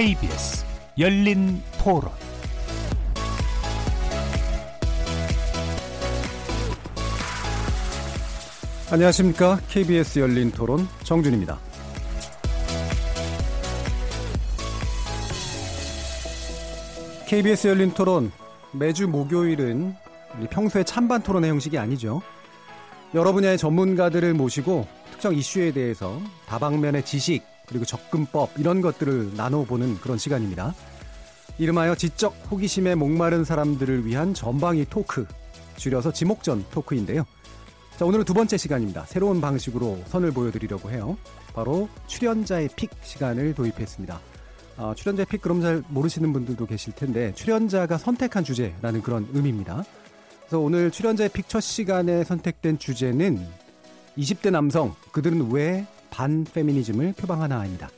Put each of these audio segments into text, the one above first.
KBS 열린 토론 안녕하십니까. KBS 열린 토론 정준입니다. KBS 열린 토론 매주 목요일은 평소에 찬반 토론의 형식이 아니죠. 여러 분야의 전문가들을 모시고 특정 이슈에 대해서 다방면의 지식 그리고 접근법 이런 것들을 나눠보는 그런 시간입니다. 이름하여 지적 호기심에 목마른 사람들을 위한 전방위 토크, 줄여서 지목전 토크인데요. 자, 오늘은 두 번째 시간입니다. 새로운 방식으로 선을 보여드리려고 해요. 바로 출연자의 pick 시간을 도입했습니다. 아, 출연자의 pick 그럼 잘 모르시는 분들도 계실 텐데 출연자가 선택한 주제라는 그런 의미입니다. 그래서 오늘 출연자의 pick 첫 시간에 선택된 주제는 20대 남성 그들은 왜 반페미니즘을 표방하나입니다.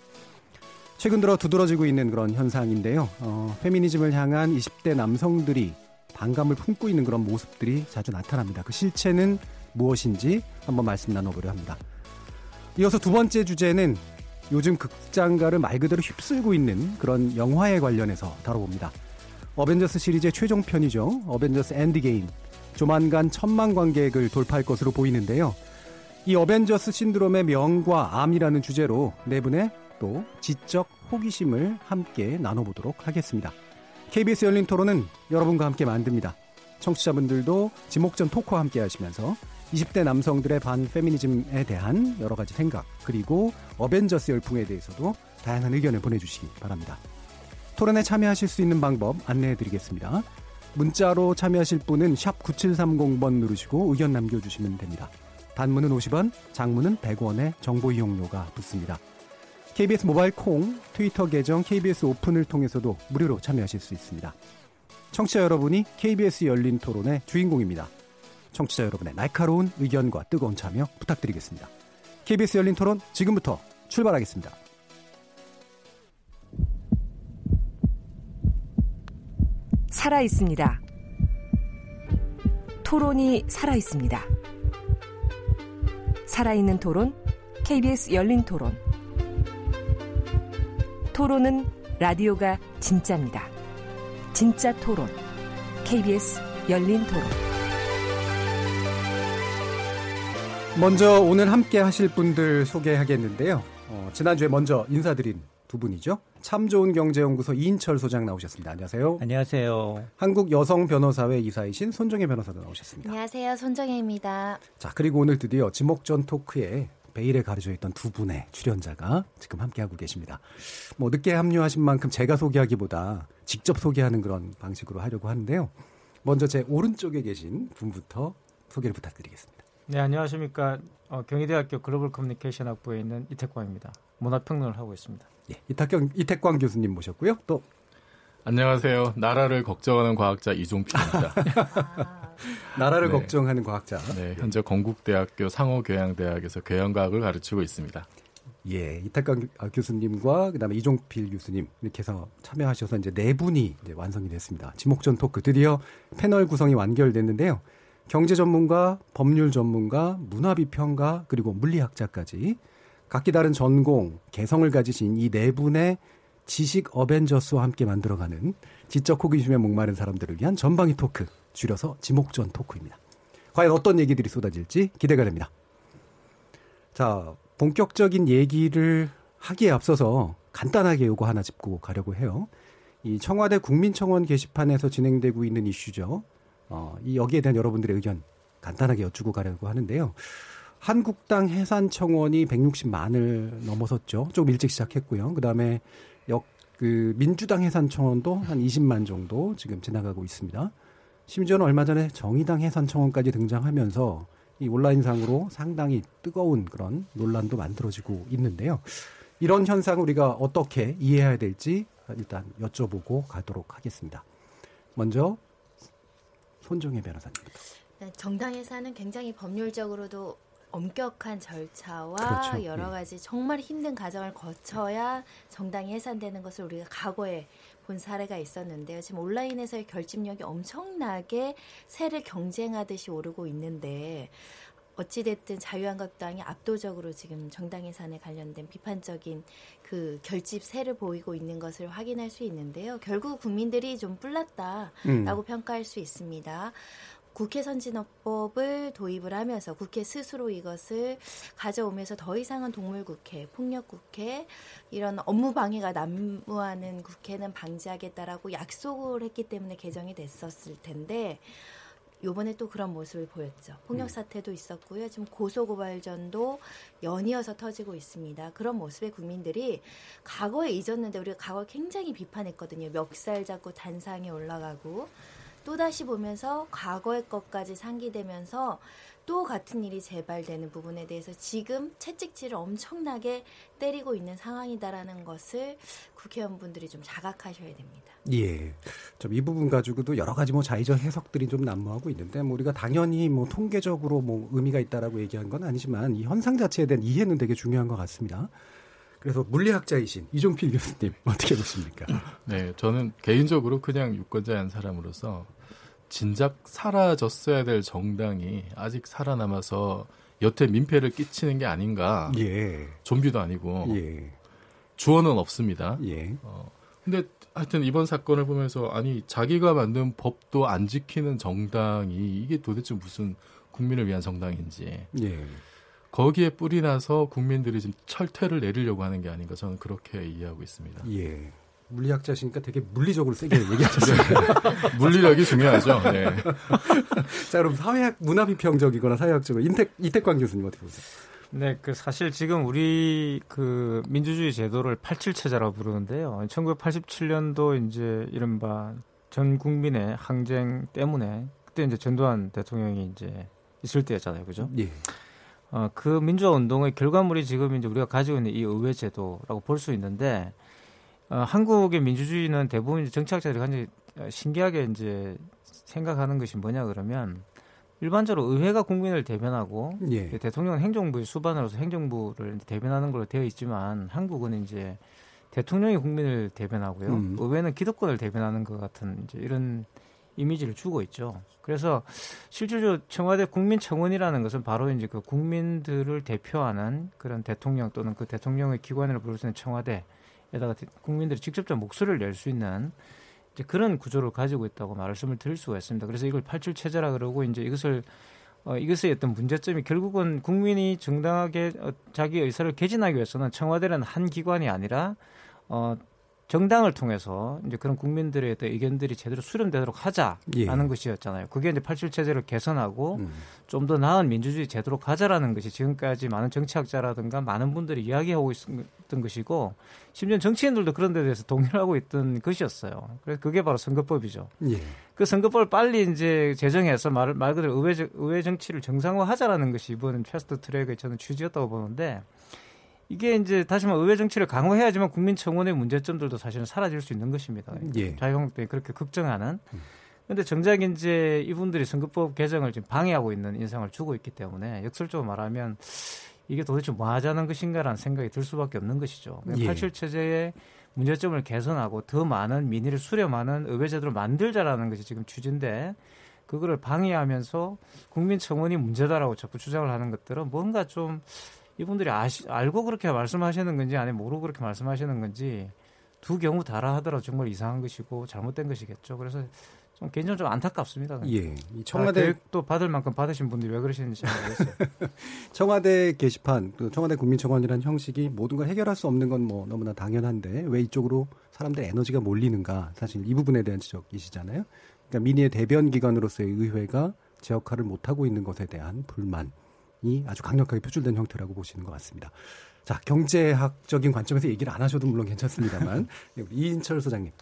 최근 들어 두드러지고 있는 그런 현상인데요. 어, 페미니즘을 향한 20대 남성들이 반감을 품고 있는 그런 모습들이 자주 나타납니다. 그 실체는 무엇인지 한번 말씀 나눠보려 합니다. 이어서 두 번째 주제는 요즘 극장가를 말 그대로 휩쓸고 있는 그런 영화에 관련해서 다뤄봅니다. 어벤져스 시리즈의 최종편이죠. 어벤져스 엔드게임. 조만간 천만 관객을 돌파할 것으로 보이는데요. 이 어벤져스 신드롬의 명과 암이라는 주제로 네 분의 또 지적 호기심을 함께 나눠보도록 하겠습니다. KBS 열린 토론은 여러분과 함께 만듭니다. 청취자분들도 지목전 토크와 함께 하시면서 20대 남성들의 반 페미니즘에 대한 여러 가지 생각, 그리고 어벤져스 열풍에 대해서도 다양한 의견을 보내주시기 바랍니다. 토론에 참여하실 수 있는 방법 안내해 드리겠습니다. 문자로 참여하실 분은 9730번 누르시고 의견 남겨주시면 됩니다. 단문은 50원, 장문은 100원의 정보 이용료가 붙습니다. KBS 모바일 콩, 트위터 계정 KBS 오픈을 통해서도 무료로 참여하실 수 있습니다. 청취자 여러분이 KBS 열린 토론의 주인공입니다. 청취자 여러분의 날카로운 의견과 뜨거운 참여 부탁드리겠습니다. KBS 열린 토론 지금부터 출발하겠습니다. 살아 있습니다. 토론이 살아 있습니다. 살아있는 토론, KBS 열린 토론. 토론은 라디오가 진짜입니다. 진짜 토론, KBS 열린 토론. 먼저 오늘 함께 하실 분들 소개하겠는데요. 어, 지난주에 먼저 인사드린 두 분이죠. 참 좋은 경제연구소 이인철 소장 나오셨습니다. 안녕하세요. 안녕하세요. 한국 여성 변호사회 이사이신 손정혜 변호사도 나오셨습니다. 안녕하세요. 손정혜입니다. 자, 그리고 오늘 드디어 지목전 토크에 베일에 가려져 있던 두 분의 출연자가 지금 함께하고 계십니다. 뭐 늦게 합류하신 만큼 제가 소개하기보다 직접 소개하는 그런 방식으로 하려고 하는데요. 먼저 제 오른쪽에 계신 분부터 소개를 부탁드리겠습니다. 네, 안녕하십니까. 어, 경희대학교 글로벌 커뮤니케이션 학부에 있는 이태광입니다. 문화평론을 하고 있습니다. 예, 이탁경, 이태광 교수님 모셨고요. 또 안녕하세요. 나라를 걱정하는 과학자 이종필입니다. 나라를 네. 걱정하는 과학자. 네, 현재 건국대학교 상호교양대학에서 교양과학을 가르치고 있습니다. 예, 이탁강 아, 교수님과 그다음에 이종필 교수님 이렇게 해서 참여하셔서 이제 네 분이 이제 완성이 됐습니다. 지목전 토크 드디어 패널 구성이 완결됐는데요. 경제 전문가, 법률 전문가, 문화 비평가 그리고 물리학자까지 각기 다른 전공, 개성을 가지신 이 네 분의 지식 어벤져스와 함께 만들어가는 지적 호기심에 목마른 사람들을 위한 전방위 토크, 줄여서 지목전 토크입니다. 과연 어떤 얘기들이 쏟아질지 기대가 됩니다. 자, 본격적인 얘기를 하기에 앞서서 간단하게 요거 하나 짚고 가려고 해요. 이 청와대 국민청원 게시판에서 진행되고 있는 이슈죠. 어, 이 여기에 대한 여러분들의 의견 간단하게 여쭈고 가려고 하는데요. 한국당 해산 청원이 160만을 넘어섰죠. 좀 일찍 시작했고요. 그다음에 역, 그 민주당 해산 청원도 한 20만 정도 지금 지나가고 있습니다. 심지어는 얼마 전에 정의당 해산 청원까지 등장하면서 이 온라인상으로 상당히 뜨거운 그런 논란도 만들어지고 있는데요. 이런 현상 우리가 어떻게 이해해야 될지 일단 여쭤보고 가도록 하겠습니다. 먼저 손정혜 변호사님. 네, 정당에서는 굉장히 법률적으로도 엄격한 절차와 그렇죠. 여러 예. 가지 정말 힘든 과정을 거쳐야 정당이 해산되는 것을 우리가 과거에 본 사례가 있었는데요. 지금 온라인에서의 결집력이 엄청나게 새를 경쟁하듯이 오르고 있는데 어찌됐든 자유한국당이 압도적으로 지금 정당 예산에 관련된 비판적인 그 결집세를 보이고 있는 것을 확인할 수 있는데요. 결국 국민들이 좀 뿔났다라고 음. 평가할 수 있습니다. 국회 선진화법을 도입을 하면서 국회 스스로 이것을 가져오면서 더 이상은 동물 국회, 폭력 국회 이런 업무 방해가 난무하는 국회는 방지하겠다라고 약속을 했기 때문에 개정이 됐었을 텐데 요번에 또 그런 모습을 보였죠. 폭력 사태도 있었고요. 지금 고소 고발전도 연이어서 터지고 있습니다. 그런 모습에 국민들이 과거에 잊었는데 우리가 과거 굉장히 비판했거든요. 멱살 잡고 단상에 올라가고 또 다시 보면서 과거의 것까지 상기되면서 또 같은 일이 재발되는 부분에 대해서 지금 채찍질을 엄청나게 때리고 있는 상황이다라는 것을 국회의원분들이 좀 자각하셔야 됩니다. 예. 좀 이 부분 가지고도 여러 가지 뭐 자의적 해석들이 좀 난무하고 있는데 뭐 우리가 당연히 뭐 통계적으로 뭐 의미가 있다라고 얘기한 건 아니지만 이 현상 자체에 대한 이해는 되게 중요한 것 같습니다. 그래서 물리학자이신 이종필 교수님 어떻게 보십니까? 네, 저는 개인적으로 그냥 유권자의 한 사람으로서 진작 사라졌어야 될 정당이 아직 살아남아서 여태 민폐를 끼치는 게 아닌가. 예. 좀비도 아니고 예. 주어는 없습니다. 예. 어, 근데 하여튼 이번 사건을 보면서 아니 자기가 만든 법도 안 지키는 정당이 이게 도대체 무슨 국민을 위한 정당인지 예. 거기에 뿌리 나서 국민들이 지금 철퇴를 내리려고 하는 게 아닌가 저는 그렇게 이해하고 있습니다. 예. 물리학자시니까 되게 물리적으로 세게 얘기하셨어요. 물리력이 중요하죠. 네. 자, 그럼 사회학 문화 비평적이거나 사회학적으로 인택 이택광 교수님 어떻게 보세요? 네, 그 사실 지금 우리 그 민주주의 제도를 87체제라고 부르는데요. 1987년도 이제 이른바 전 국민의 항쟁 때문에 그때 이제 전두환 대통령이 이제 있을 때였잖아요. 그죠? 예. 어, 그 민주화 운동의 결과물이 지금 이제 우리가 가지고 있는 이 의회 제도라고 볼 수 있는데 어, 한국의 민주주의는 대부분 정치학자들이 굉장히 어, 신기하게 이제 생각하는 것이 뭐냐 그러면 일반적으로 의회가 국민을 대변하고 예. 대통령은 행정부의 수반으로서 행정부를 대변하는 걸로 되어 있지만 한국은 이제 대통령이 국민을 대변하고요. 음. 의회는 기득권을 대변하는 것 같은 이제 이런 이미지를 주고 있죠. 그래서 실질적으로 청와대 국민청원이라는 것은 바로 이제 그 국민들을 대표하는 그런 대통령 또는 그 대통령의 기관을 부를 수 있는 청와대에다가 대- 국민들이 직접적 목소리를 낼 수 있는 이제 그런 구조를 가지고 있다고 말씀을 드릴 수가 있습니다. 그래서 이걸 팔칠 체제라 그러고 이제 이것을 어, 이것의 어떤 문제점이 결국은 국민이 정당하게 어, 자기 의사를 개진하기 위해서는 청와대는 한 기관이 아니라 어, 정당을 통해서 이제 그런 국민들의 의견들이 제대로 수렴되도록 하자라는 예. 것이었잖아요. 그게 이제 87 체제를 개선하고 음. 좀더 나은 민주주의 제도로 가자라는 것이 지금까지 많은 정치학자라든가 많은 분들이 이야기하고 있었던 것이고 심지어 정치인들도 그런 데 대해서 동의하고 있던 것이었어요. 그래서 그게 바로 선거법이죠. 예. 그 선거법을 빨리 이제 제정해서 말, 말 그대로 의회, 정- 의회 정치를 정상화하자라는 것이 이번 패스트 트랙의 저는 취지였다고 보는데 이게 이제 다시 말해 의회 정치를 강화해야지만 국민 청원의 문제점들도 사실은 사라질 수 있는 것입니다. 예. 자유한국당이 그렇게 걱정하는. 그런데 정작 이제 이분들이 선거법 개정을 지금 방해하고 있는 인상을 주고 있기 때문에 역설적으로 말하면 이게 도대체 뭐 하자는 것인가라는 생각이 들 수밖에 없는 것이죠. 예. 87 체제의 문제점을 개선하고 더 많은 민의를 수렴하는 의회 제도를 만들자라는 것이 지금 취지인데 그거를 방해하면서 국민 청원이 문제다라고 자꾸 주장을 하는 것들은 뭔가 좀 이분들이 아시, 알고 그렇게 말씀하시는 건지 아니면 모르고 그렇게 말씀하시는 건지 두 경우 다라 하더라도 정말 이상한 것이고 잘못된 것이겠죠. 그래서 좀 개인적으로 좀 안타깝습니다. 예. 이 청와대 청와대 계획도 받을 만큼 받으신 분들이 왜 그러시는지 잘 모르겠어요. 청와대 게시판, 또 청와대 국민청원이라는 형식이 모든 걸 해결할 수 없는 건 뭐 너무나 당연한데 왜 이쪽으로 사람들의 에너지가 몰리는가 사실 이 부분에 대한 지적이시잖아요. 그러니까 민의의 대변 기관으로서의 의회가 제 역할을 못 하고 있는 것에 대한 불만 이 아주 강력하게 표출된 형태라고 보시는 것 같습니다. 자 경제학적인 관점에서 얘기를 안 하셔도 물론 괜찮습니다만 네, 이인철 소장님.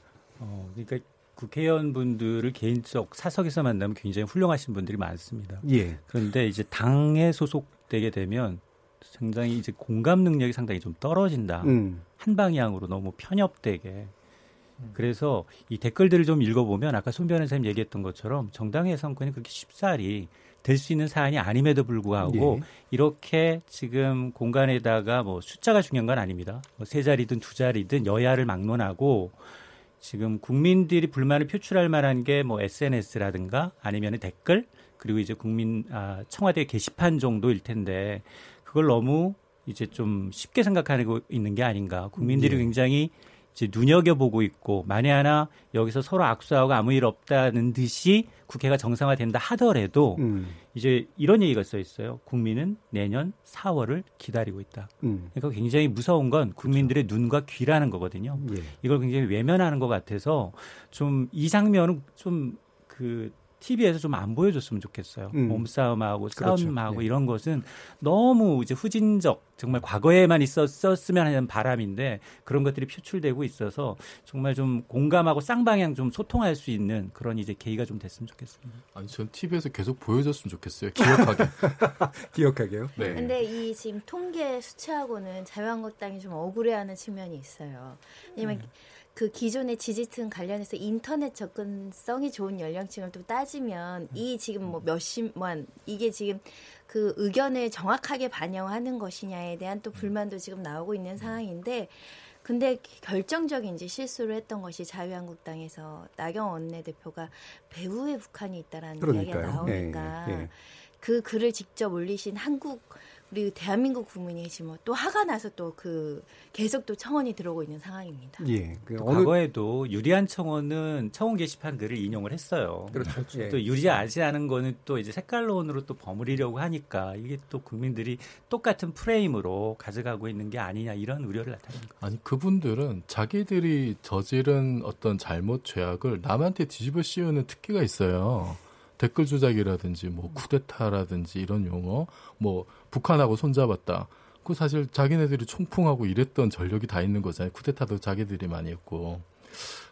어, 그러니까 국회의원분들을 개인적 사석에서 만나면 굉장히 훌륭하신 분들이 많습니다. 예. 그런데 이제 당에 소속되게 되면 상당히 이제 공감 능력이 상당히 좀 떨어진다. 음. 한 방향으로 너무 편협되게. 그래서 이 댓글들을 좀 읽어보면 아까 손 변호사님 얘기했던 것처럼 정당의 선거는 그렇게 쉽사리 될 수 있는 사안이 아님에도 불구하고 예. 이렇게 지금 공간에다가 뭐 숫자가 중요한 건 아닙니다. 뭐 세 자리든 두 자리든 여야를 막론하고 지금 국민들이 불만을 표출할 만한 게 뭐 SNS라든가 아니면 댓글 그리고 이제 국민 아, 청와대 게시판 정도일 텐데 그걸 너무 이제 좀 쉽게 생각하고 있는 게 아닌가. 국민들이 예. 굉장히 눈여겨보고 있고 만에 하나 여기서 서로 악수하고 아무 일 없다는 듯이 국회가 정상화된다 하더라도 음, 이제 이런 얘기가 써 있어요. 국민은 내년 4월을 기다리고 있다. 음, 그러니까 굉장히 무서운 건 국민들의 눈과 귀라는 거거든요. 예. 이걸 굉장히 외면하는 것 같아서 좀 이 장면은 좀그 TV에서 좀 안 보여줬으면 좋겠어요. 음. 몸싸움하고 그렇죠. 싸움하고 네. 이런 것은 너무 이제 후진적 정말 과거에만 있었었으면 하는 바람인데 그런 것들이 표출되고 있어서 정말 좀 공감하고 쌍방향 좀 소통할 수 있는 그런 이제 계기가 좀 됐으면 좋겠습니다. 아니 전 TV에서 계속 보여줬으면 좋겠어요. 기억하게. 기억하게요. 네. 근데 이 지금 통계 수치하고는 자유한국당이 좀 억울해하는 측면이 있어요. 왜냐면 그 기존의 지지층 관련해서 인터넷 접근성이 좋은 연령층을 또 따지면 이 지금 뭐 몇십만 이게 지금 그 의견을 정확하게 반영하는 것이냐에 대한 또 불만도 지금 나오고 있는 상황인데 근데 결정적인 이제 실수를 했던 것이 자유한국당에서 나경원 원내대표가 배후에 북한이 있다라는 이야기가 그러니까요. 나오니까 예, 예. 그 글을 직접 올리신 한국 우리 대한민국 국민이 지금 또 화가 나서 또 그 계속 또 청원이 들어오고 있는 상황입니다. 예. 그 과거에도 유리한 청원은 청원 게시판 글을 인용을 했어요. 그렇죠. 예. 또 유리하지 않은 거는 또 이제 색깔론으로 또 버무리려고 하니까 이게 또 국민들이 똑같은 프레임으로 가져가고 있는 게 아니냐 이런 우려를 나타내는 거예요. 아니 그분들은 자기들이 저지른 어떤 잘못 죄악을 남한테 뒤집어 씌우는 특기가 있어요. 댓글 조작이라든지 뭐 쿠데타라든지 이런 용어, 뭐 북한하고 손잡았다. 그 사실 자기네들이 총풍하고 이랬던 전력이 다 있는 거잖아요. 쿠데타도 자기들이 많이 했고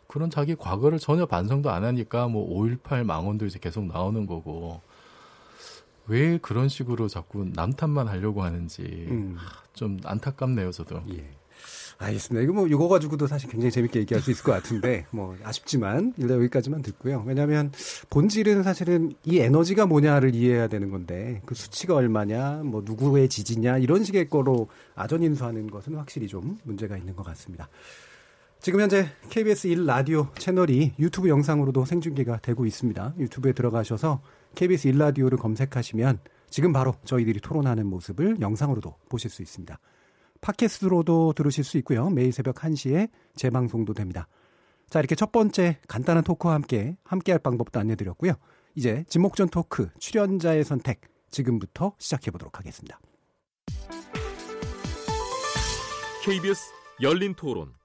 그런 자기 과거를 전혀 반성도 안 하니까 뭐 5.18 망언도 이제 계속 나오는 거고 왜 그런 식으로 자꾸 남탓만 하려고 하는지 음. 좀 안타깝네요, 저도. 예. 알겠습니다. 이거 뭐 이거 가지고도 사실 굉장히 재밌게 얘기할 수 있을 것 같은데 뭐 아쉽지만 일단 여기까지만 듣고요. 왜냐하면 본질은 사실은 이 에너지가 뭐냐를 이해해야 되는 건데 그 수치가 얼마냐, 뭐 누구의 지지냐 이런 식의 거로 아전 인수하는 것은 확실히 좀 문제가 있는 것 같습니다. 지금 현재 KBS 1 라디오 채널이 유튜브 영상으로도 생중계가 되고 있습니다. 유튜브에 들어가셔서 KBS 1 라디오를 검색하시면 지금 바로 저희들이 토론하는 모습을 영상으로도 보실 수 있습니다. 팟캐스트로도 들으실 수 있고요. 매일 새벽 1시에 재방송도 됩니다. 자, 이렇게 첫 번째 간단한 토크와 함께 함께할 방법도 안내드렸고요. 이제 지목전 토크 출연자의 선택 지금부터 시작해 보도록 하겠습니다. KBS 열린 토론.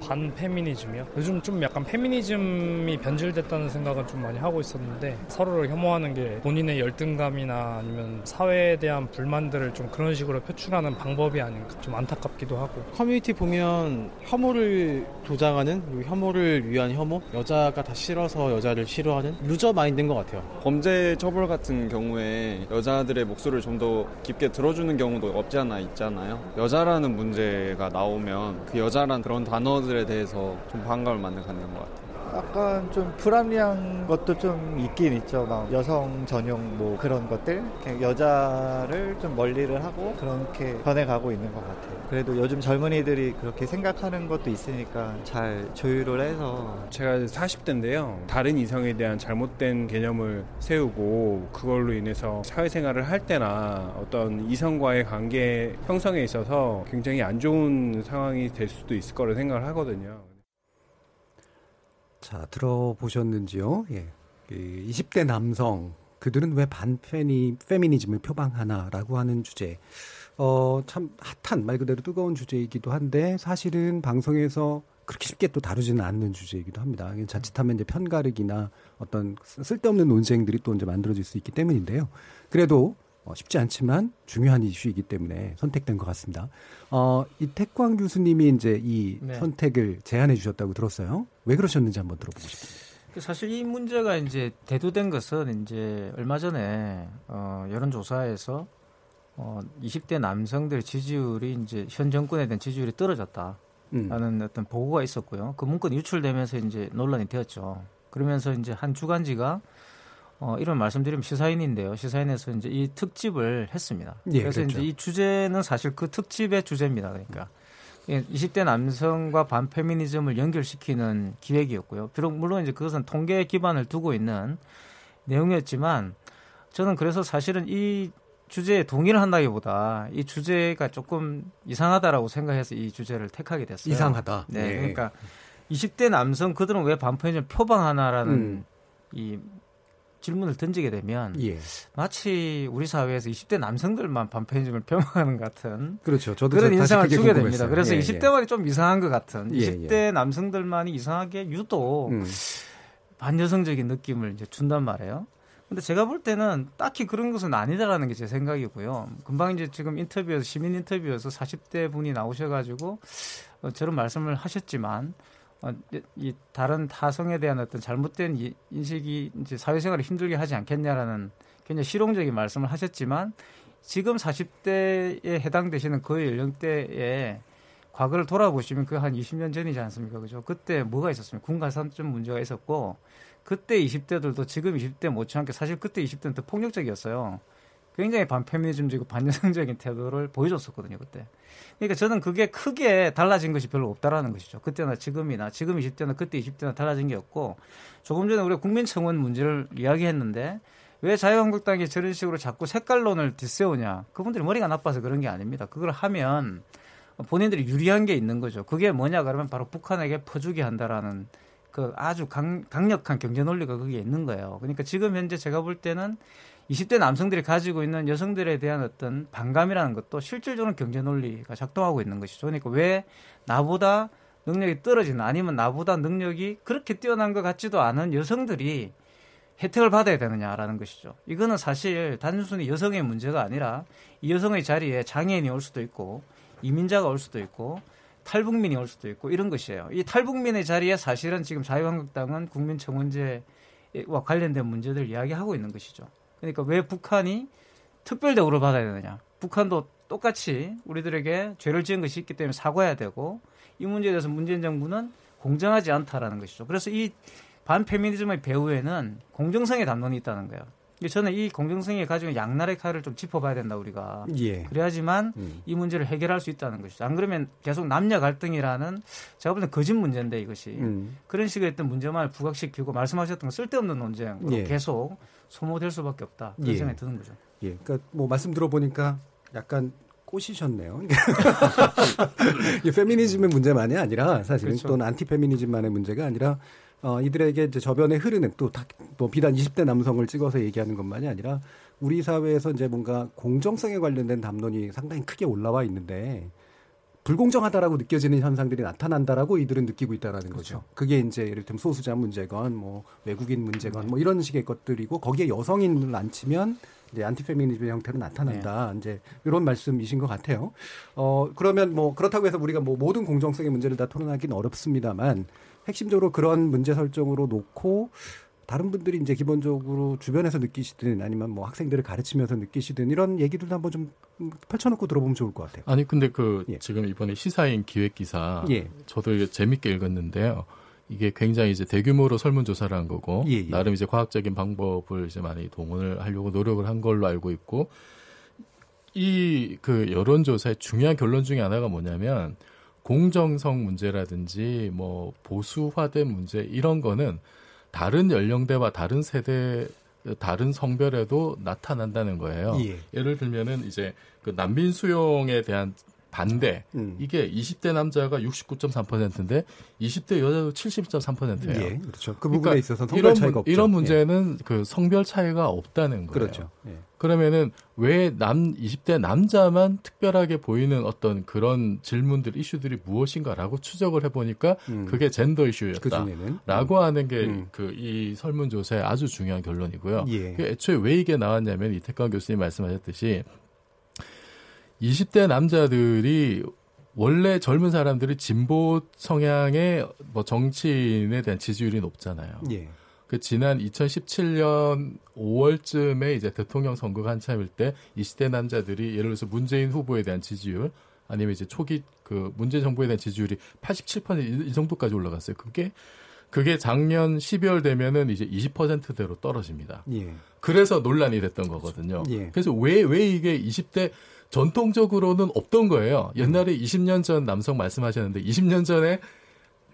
반페미니즘이요? 요즘 좀 약간 페미니즘이 변질됐다는 생각은 좀 많이 하고 있었는데 서로를 혐오하는 게 본인의 열등감이나 아니면 사회에 대한 불만들을 좀 그런 식으로 표출하는 방법이 아닌가 좀 안타깝기도 하고 커뮤니티 보면 혐오를 조장하는 혐오를 위한 혐오 여자가 다 싫어서 여자를 싫어하는 loser mind인 것 같아요 범죄 처벌 같은 경우에 여자들의 목소리를 좀 더 깊게 들어주는 경우도 없지 않아 있잖아요. 여자라는 문제가 나오면 그 여자란 그런 단어 들에 대해서 좀 반감을 많이 갖는 것 같아요. 약간 좀 불합리한 것도 좀 있긴 있죠. 막 여성 전용 뭐 그런 것들 여자를 좀 멀리를 하고 그렇게 변해가고 있는 것 같아요. 그래도 요즘 젊은이들이 그렇게 생각하는 것도 있으니까 잘 조율을 해서 제가 40대인데요. 다른 이성에 대한 잘못된 개념을 세우고 그걸로 인해서 사회생활을 할 때나 어떤 이성과의 관계 형성에 있어서 굉장히 안 좋은 상황이 될 수도 있을 거라 생각을 하거든요. 자, 들어보셨는지요? 예. 그 20대 남성, 그들은 왜 반페니, 페미니즘을 표방하나라고 하는 주제. 어, 참 핫한, 말 그대로 뜨거운 주제이기도 한데, 사실은 방송에서 그렇게 쉽게 또 다루지는 않는 주제이기도 합니다. 자칫하면 이제 편가르기나 어떤 쓸데없는 논쟁들이 또 이제 만들어질 수 있기 때문인데요. 그래도 어, 쉽지 않지만 중요한 이슈이기 때문에 선택된 것 같습니다. 어, 이 태광 교수님이 이제 이 네. 선택을 제안해 주셨다고 들었어요. 왜 그러셨는지 한번 들어보고 싶습니다. 그 사실 이 문제가 이제 대두된 것은 이제 얼마 전에 어, 여론조사에서 어, 20대 남성들 지지율이 이제 현 정권에 대한 지지율이 떨어졌다라는 음. 어떤 보고가 있었고요. 그 문건이 유출되면서 이제 논란이 되었죠. 그러면서 이제 한 주간지가 어, 이런 말씀드리면 시사인인데요. 시사인에서 이제 이 특집을 했습니다. 예, 그래서 그렇죠. 이제 이 주제는 사실 그 특집의 주제입니다. 그러니까 예, 20대 남성과 반페미니즘을 연결시키는 기획이었고요. 비록 물론 이제 그것은 통계 기반을 두고 있는 내용이었지만 저는 그래서 사실은 이 주제에 동의를 한다기보다 이 주제가 조금 이상하다라고 생각해서 이 주제를 택하게 됐어요. 이상하다. 네, 네. 그러니까 20대 남성 그들은 왜 반페미니즘 표방하나라는 음. 이 질문을 던지게 되면 예. 마치 우리 사회에서 20대 남성들만 반페미니즘을 표방하는 것 같은 그렇죠. 저도 그런 인상을 주게 궁금했어요. 됩니다. 그래서 예, 예. 20대만이 좀 이상한 것 같은 예, 20대 남성들만이 이상하게 유독 음. 반여성적인 느낌을 이제 준단 말이에요. 근데 제가 볼 때는 딱히 그런 것은 아니다라는 게 제 생각이고요. 금방 이제 지금 인터뷰에서 시민 인터뷰에서 40대 분이 나오셔가지고 어, 저런 말씀을 하셨지만 어, 이- 이 다른 타성에 대한 어떤 잘못된 이- 인식이 이제 사회생활을 힘들게 하지 않겠냐라는 굉장히 실용적인 말씀을 하셨지만 지금 40대에 해당되시는 그 연령대에 과거를 돌아보시면 그 한 20년 전이지 않습니까? 그죠? 그때 뭐가 있었습니까? 군가산점 문제가 있었고 그때 20대들도 지금 20대 못지않게 사실 그때 20대는 더 폭력적이었어요. 굉장히 반페미니즘적이고 반여성적인 태도를 보여줬었거든요, 그때. 그러니까 저는 그게 크게 달라진 것이 별로 없다라는 것이죠. 그때나 지금이나 지금 20대나 그때 20대나 달라진 게 없고 조금 전에 우리가 국민청원 문제를 이야기했는데 왜 자유한국당이 저런 식으로 자꾸 색깔론을 뒤세우냐. 그분들이 머리가 나빠서 그런 게 아닙니다. 그걸 하면 본인들이 유리한 게 있는 거죠. 그게 뭐냐 그러면 바로 북한에게 퍼주게 한다라는 그 아주 강, 강력한 경제 논리가 거기에 있는 거예요. 그러니까 지금 현재 제가 볼 때는 20대 남성들이 가지고 있는 여성들에 대한 어떤 반감이라는 것도 실질적으로 경제 논리가 작동하고 있는 것이죠. 그러니까 왜 나보다 능력이 떨어지는 아니면 나보다 능력이 그렇게 뛰어난 것 같지도 않은 여성들이 혜택을 받아야 되느냐라는 것이죠. 이거는 사실 단순히 여성의 문제가 아니라 이 여성의 자리에 장애인이 올 수도 있고 이민자가 올 수도 있고 탈북민이 올 수도 있고 이런 것이에요. 이 탈북민의 자리에 사실은 지금 자유한국당은 국민청원제와 관련된 문제들을 이야기하고 있는 것이죠. 그러니까 왜 북한이 특별 대우를 받아야 되느냐? 북한도 똑같이 우리들에게 죄를 지은 것이 있기 때문에 사과해야 되고 이 문제에 대해서 문재인 정부는 공정하지 않다라는 것이죠. 그래서 이 반페미니즘의 배후에는 공정성의 담론이 있다는 거예요. 저는 이 공정성이 가지고 양날의 칼을 좀 짚어봐야 된다 우리가. 예. 그래야지만 음. 이 문제를 해결할 수 있다는 것이죠. 안 그러면 계속 남녀 갈등이라는 제가 볼 때는 거짓 문제인데 이것이 음. 그런 식의 어떤 문제만 부각시키고 말씀하셨던 건 쓸데없는 논쟁으로 예. 계속 소모될 수밖에 없다. 그런 예. 생각이 드는 거죠. 예. 그러니까 뭐 말씀 들어보니까 약간 꼬시셨네요. 이 페미니즘의 문제만이 아니라 사실은 그렇죠. 또는 안티페미니즘만의 문제가 아니라 어, 이들에게 이제 저변에 흐르는 또뭐 비단 20대 남성을 찍어서 얘기하는 것만이 아니라 우리 사회에서 이제 뭔가 공정성에 관련된 담론이 상당히 크게 올라와 있는데 불공정하다라고 느껴지는 현상들이 나타난다라고 이들은 느끼고 있다라는 거죠. 그게 이제 예를 들면 소수자 문제건 뭐 외국인 문제건 뭐 이런 식의 것들이고 거기에 여성인을 앉히면 이제 안티페미니즘의 형태로 나타난다. 이제 이런 말씀이신 것 같아요. 어 그러면 뭐 그렇다고 해서 우리가 뭐 모든 공정성의 문제를 다 토론하기는 어렵습니다만 핵심적으로 그런 문제 설정으로 놓고 다른 분들이 이제 기본적으로 주변에서 느끼시든 아니면 뭐 학생들을 가르치면서 느끼시든 이런 얘기들도 한번 좀 펼쳐놓고 들어보면 좋을 것 같아요. 아니 근데 그 지금 이번에 시사인 기획 기사 예. 저도 이게 재밌게 읽었는데요. 이게 굉장히 이제 대규모로 설문조사를 한 거고 예, 예. 나름 이제 과학적인 방법을 이제 많이 동원을 하려고 노력을 한 걸로 알고 있고 이 그 여론조사의 중요한 결론 중에 하나가 뭐냐면 공정성 문제라든지 뭐 보수화된 문제 이런 거는 다른 연령대와 다른 세대 다른 성별에도 나타난다는 거예요. 예. 예를 들면은 이제 그 난민 수용에 대한 반대 음. 이게 20대 남자가 69.3%인데 20대 여자도 70.3%예요. 예, 그렇죠. 그 부분에 있어서 성별 이런, 차이가 문- 없죠. 이런 예. 문제는 그 성별 차이가 없다는 거예요. 그렇죠. 예. 그러면은 왜 남 20대 남자만 특별하게 보이는 어떤 그런 질문들 이슈들이 무엇인가라고 추적을 해보니까 음. 그게 젠더 이슈였다. 그중에는. 라고 하는 게 음. 그이 설문조사의 아주 중요한 결론이고요. 예. 그 애초에 왜 이게 나왔냐면 이태강 교수님 말씀하셨듯이 20대 남자들이 원래 젊은 사람들이 진보 성향의 뭐 정치인에 대한 지지율이 높잖아요. 예. 그 지난 2017년 5월쯤에 이제 대통령 선거가 한참일 때 20대 남자들이 예를 들어서 문재인 후보에 대한 지지율 아니면 이제 초기 그 문재인 정부에 대한 지지율이 87%이 이 정도까지 올라갔어요. 그게 그게 작년 12월 되면은 이제 20%대로 떨어집니다. 예. 그래서 논란이 됐던 거거든요. 예. 그래서 왜, 왜 이게 20대 전통적으로는 없던 거예요. 옛날에 20년 전 남성 말씀하셨는데 20년 전에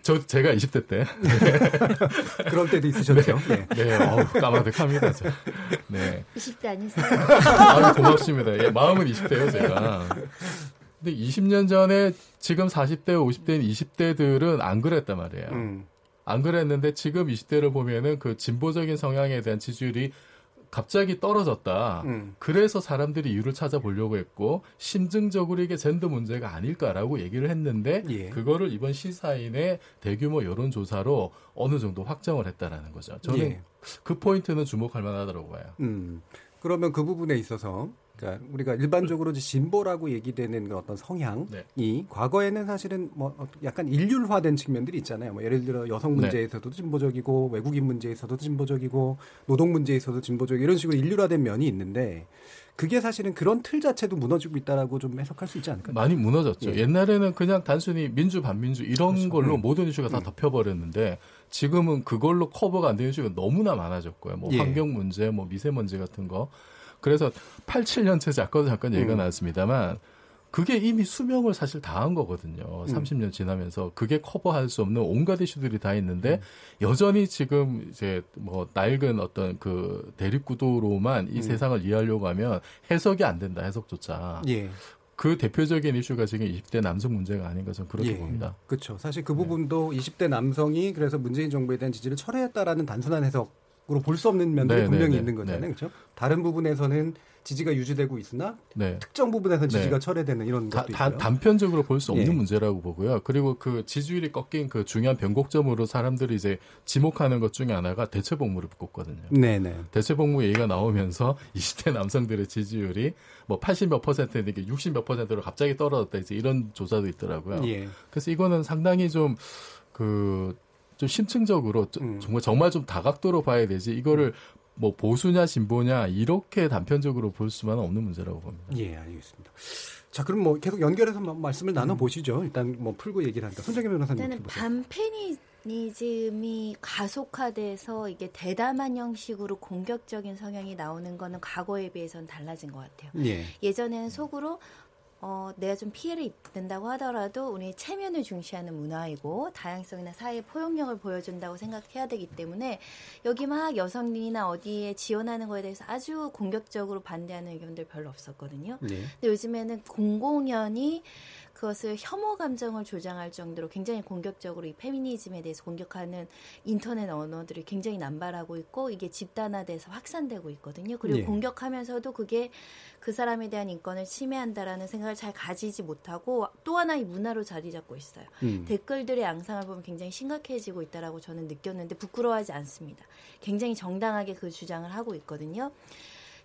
저 제가 20대 때 그럴 때도 있으셨죠. 네, 네. 네 어우, 까마득합니다. 저. 네. 20대 아니세요? 아, 고맙습니다. 예, 마음은 20대예요, 제가. 근데 20년 전에 지금 40대, 50대, 20대들은 안 그랬단 말이에요. 음. 안 그랬는데 지금 20대를 보면은 그 진보적인 성향에 대한 지지율이 갑자기 떨어졌다. 음. 그래서 사람들이 이유를 찾아보려고 했고 심증적으로 이게 젠더 문제가 아닐까라고 얘기를 했는데 예. 그거를 이번 시사인의 대규모 여론 조사로 어느 정도 확정을 했다라는 거죠. 저는 예. 그 포인트는 주목할 만하다고 봐요. 음. 그러면 그 부분에 있어서 그러니까 우리가 일반적으로 진보라고 얘기되는 그 어떤 성향이 네. 과거에는 사실은 뭐 약간 일률화된 측면들이 있잖아요. 뭐 예를 들어 여성 네. 문제에서도 네. 진보적이고 외국인 문제에서도 진보적이고 노동 문제에서도 진보적 이런 식으로 일률화된 면이 있는데 그게 사실은 그런 틀 자체도 무너지고 있다라고 좀 해석할 수 있지 않을까요? 많이 무너졌죠. 예. 옛날에는 그냥 단순히 민주 반민주 이런 그렇죠. 걸로 음. 모든 이슈가 다 음. 덮여버렸는데 지금은 그걸로 커버가 안 되는 이슈가 너무나 많아졌고요. 뭐 예. 환경 문제, 뭐 미세먼지 같은 거 그래서 87년째 아까도 잠깐 얘기가 음. 나왔습니다만 그게 이미 수명을 사실 다한 거거든요. 30년 음. 지나면서 그게 커버할 수 없는 온갖 이슈들이 다 있는데 음. 여전히 지금 이제 뭐 낡은 어떤 그 대립 구도로만 이 음. 세상을 이해하려고 하면 해석이 안 된다. 해석조차. 예. 그 대표적인 이슈가 지금 20대 남성 문제가 아닌가 저는 그렇게 예. 봅니다. 그렇죠. 사실 그 부분도 네. 20대 남성이 그래서 문재인 정부에 대한 지지를 철회했다라는 단순한 해석 으로 볼 수 없는 면들이 네, 분명히 네, 있는 네. 거잖아요. 네. 그렇죠? 다른 부분에서는 지지가 유지되고 있으나 네. 특정 부분에서는 지지가 철회되는 이런 것도 다, 있고요. 단편적으로 볼 수 없는 예. 문제라고 보고요. 그리고 그 지지율이 꺾인 그 중요한 변곡점으로 사람들이 이제 지목하는 것 중에 하나가 대체복무를 꼽거든요. 네네. 대체복무 얘기가 나오면서 20대 남성들의 지지율이 뭐 80 몇 퍼센트인데 60 몇 퍼센트로 갑자기 떨어졌다 이제 이런 조사도 있더라고요. 예. 그래서 이거는 상당히 좀그 좀 심층적으로 음. 정말 정말 좀 다각도로 봐야 되지 이거를 뭐 보수냐 진보냐 이렇게 단편적으로 볼 수만은 없는 문제라고 봅니다. 예, 알겠습니다. 자, 그럼 뭐 계속 연결해서 말씀을 나눠 보시죠. 일단 뭐 풀고 얘기를 하니까 손정희 변호사님. 일단은 반페니즘이 가속화돼서 이게 대담한 형식으로 공격적인 성향이 나오는 거는 과거에 비해서는 달라진 것 같아요. 예. 예전에는 속으로 어, 내가 좀 피해를 입는다고 하더라도 우리 체면을 중시하는 문화이고 다양성이나 사회 포용력을 보여준다고 생각해야 되기 때문에 여기 막 여성이나 어디에 지원하는 거에 대해서 아주 공격적으로 반대하는 의견들 별로 없었거든요. 네. 근데 요즘에는 공공연히 그것을 혐오 감정을 조장할 정도로 굉장히 공격적으로 이 페미니즘에 대해서 공격하는 인터넷 언어들이 굉장히 남발하고 있고 이게 집단화돼서 확산되고 있거든요. 그리고 예. 공격하면서도 그게 그 사람에 대한 인권을 침해한다라는 생각을 잘 가지지 못하고 또 하나의 문화로 자리 잡고 있어요. 음. 댓글들의 양상을 보면 굉장히 심각해지고 있다라고 저는 느꼈는데 부끄러워하지 않습니다. 굉장히 정당하게 그 주장을 하고 있거든요.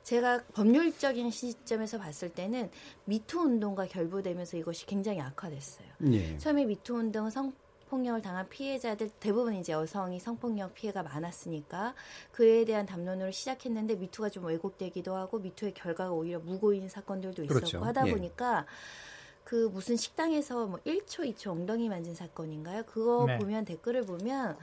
제가 법률적인 시점에서 봤을 때는 미투 운동과 결부되면서 이것이 굉장히 악화됐어요. 예. 처음에 미투 운동은 성 폭력을 당한 피해자들 대부분 이제 여성이 성폭력 피해가 많았으니까 그에 대한 담론으로 시작했는데 미투가 좀 왜곡되기도 하고 미투의 결과가 오히려 무고인 사건들도 있었고 그렇죠. 하다 예. 보니까 그 무슨 식당에서 뭐 1초, 2초 엉덩이 만진 사건인가요? 그거 네. 보면 댓글을 보면.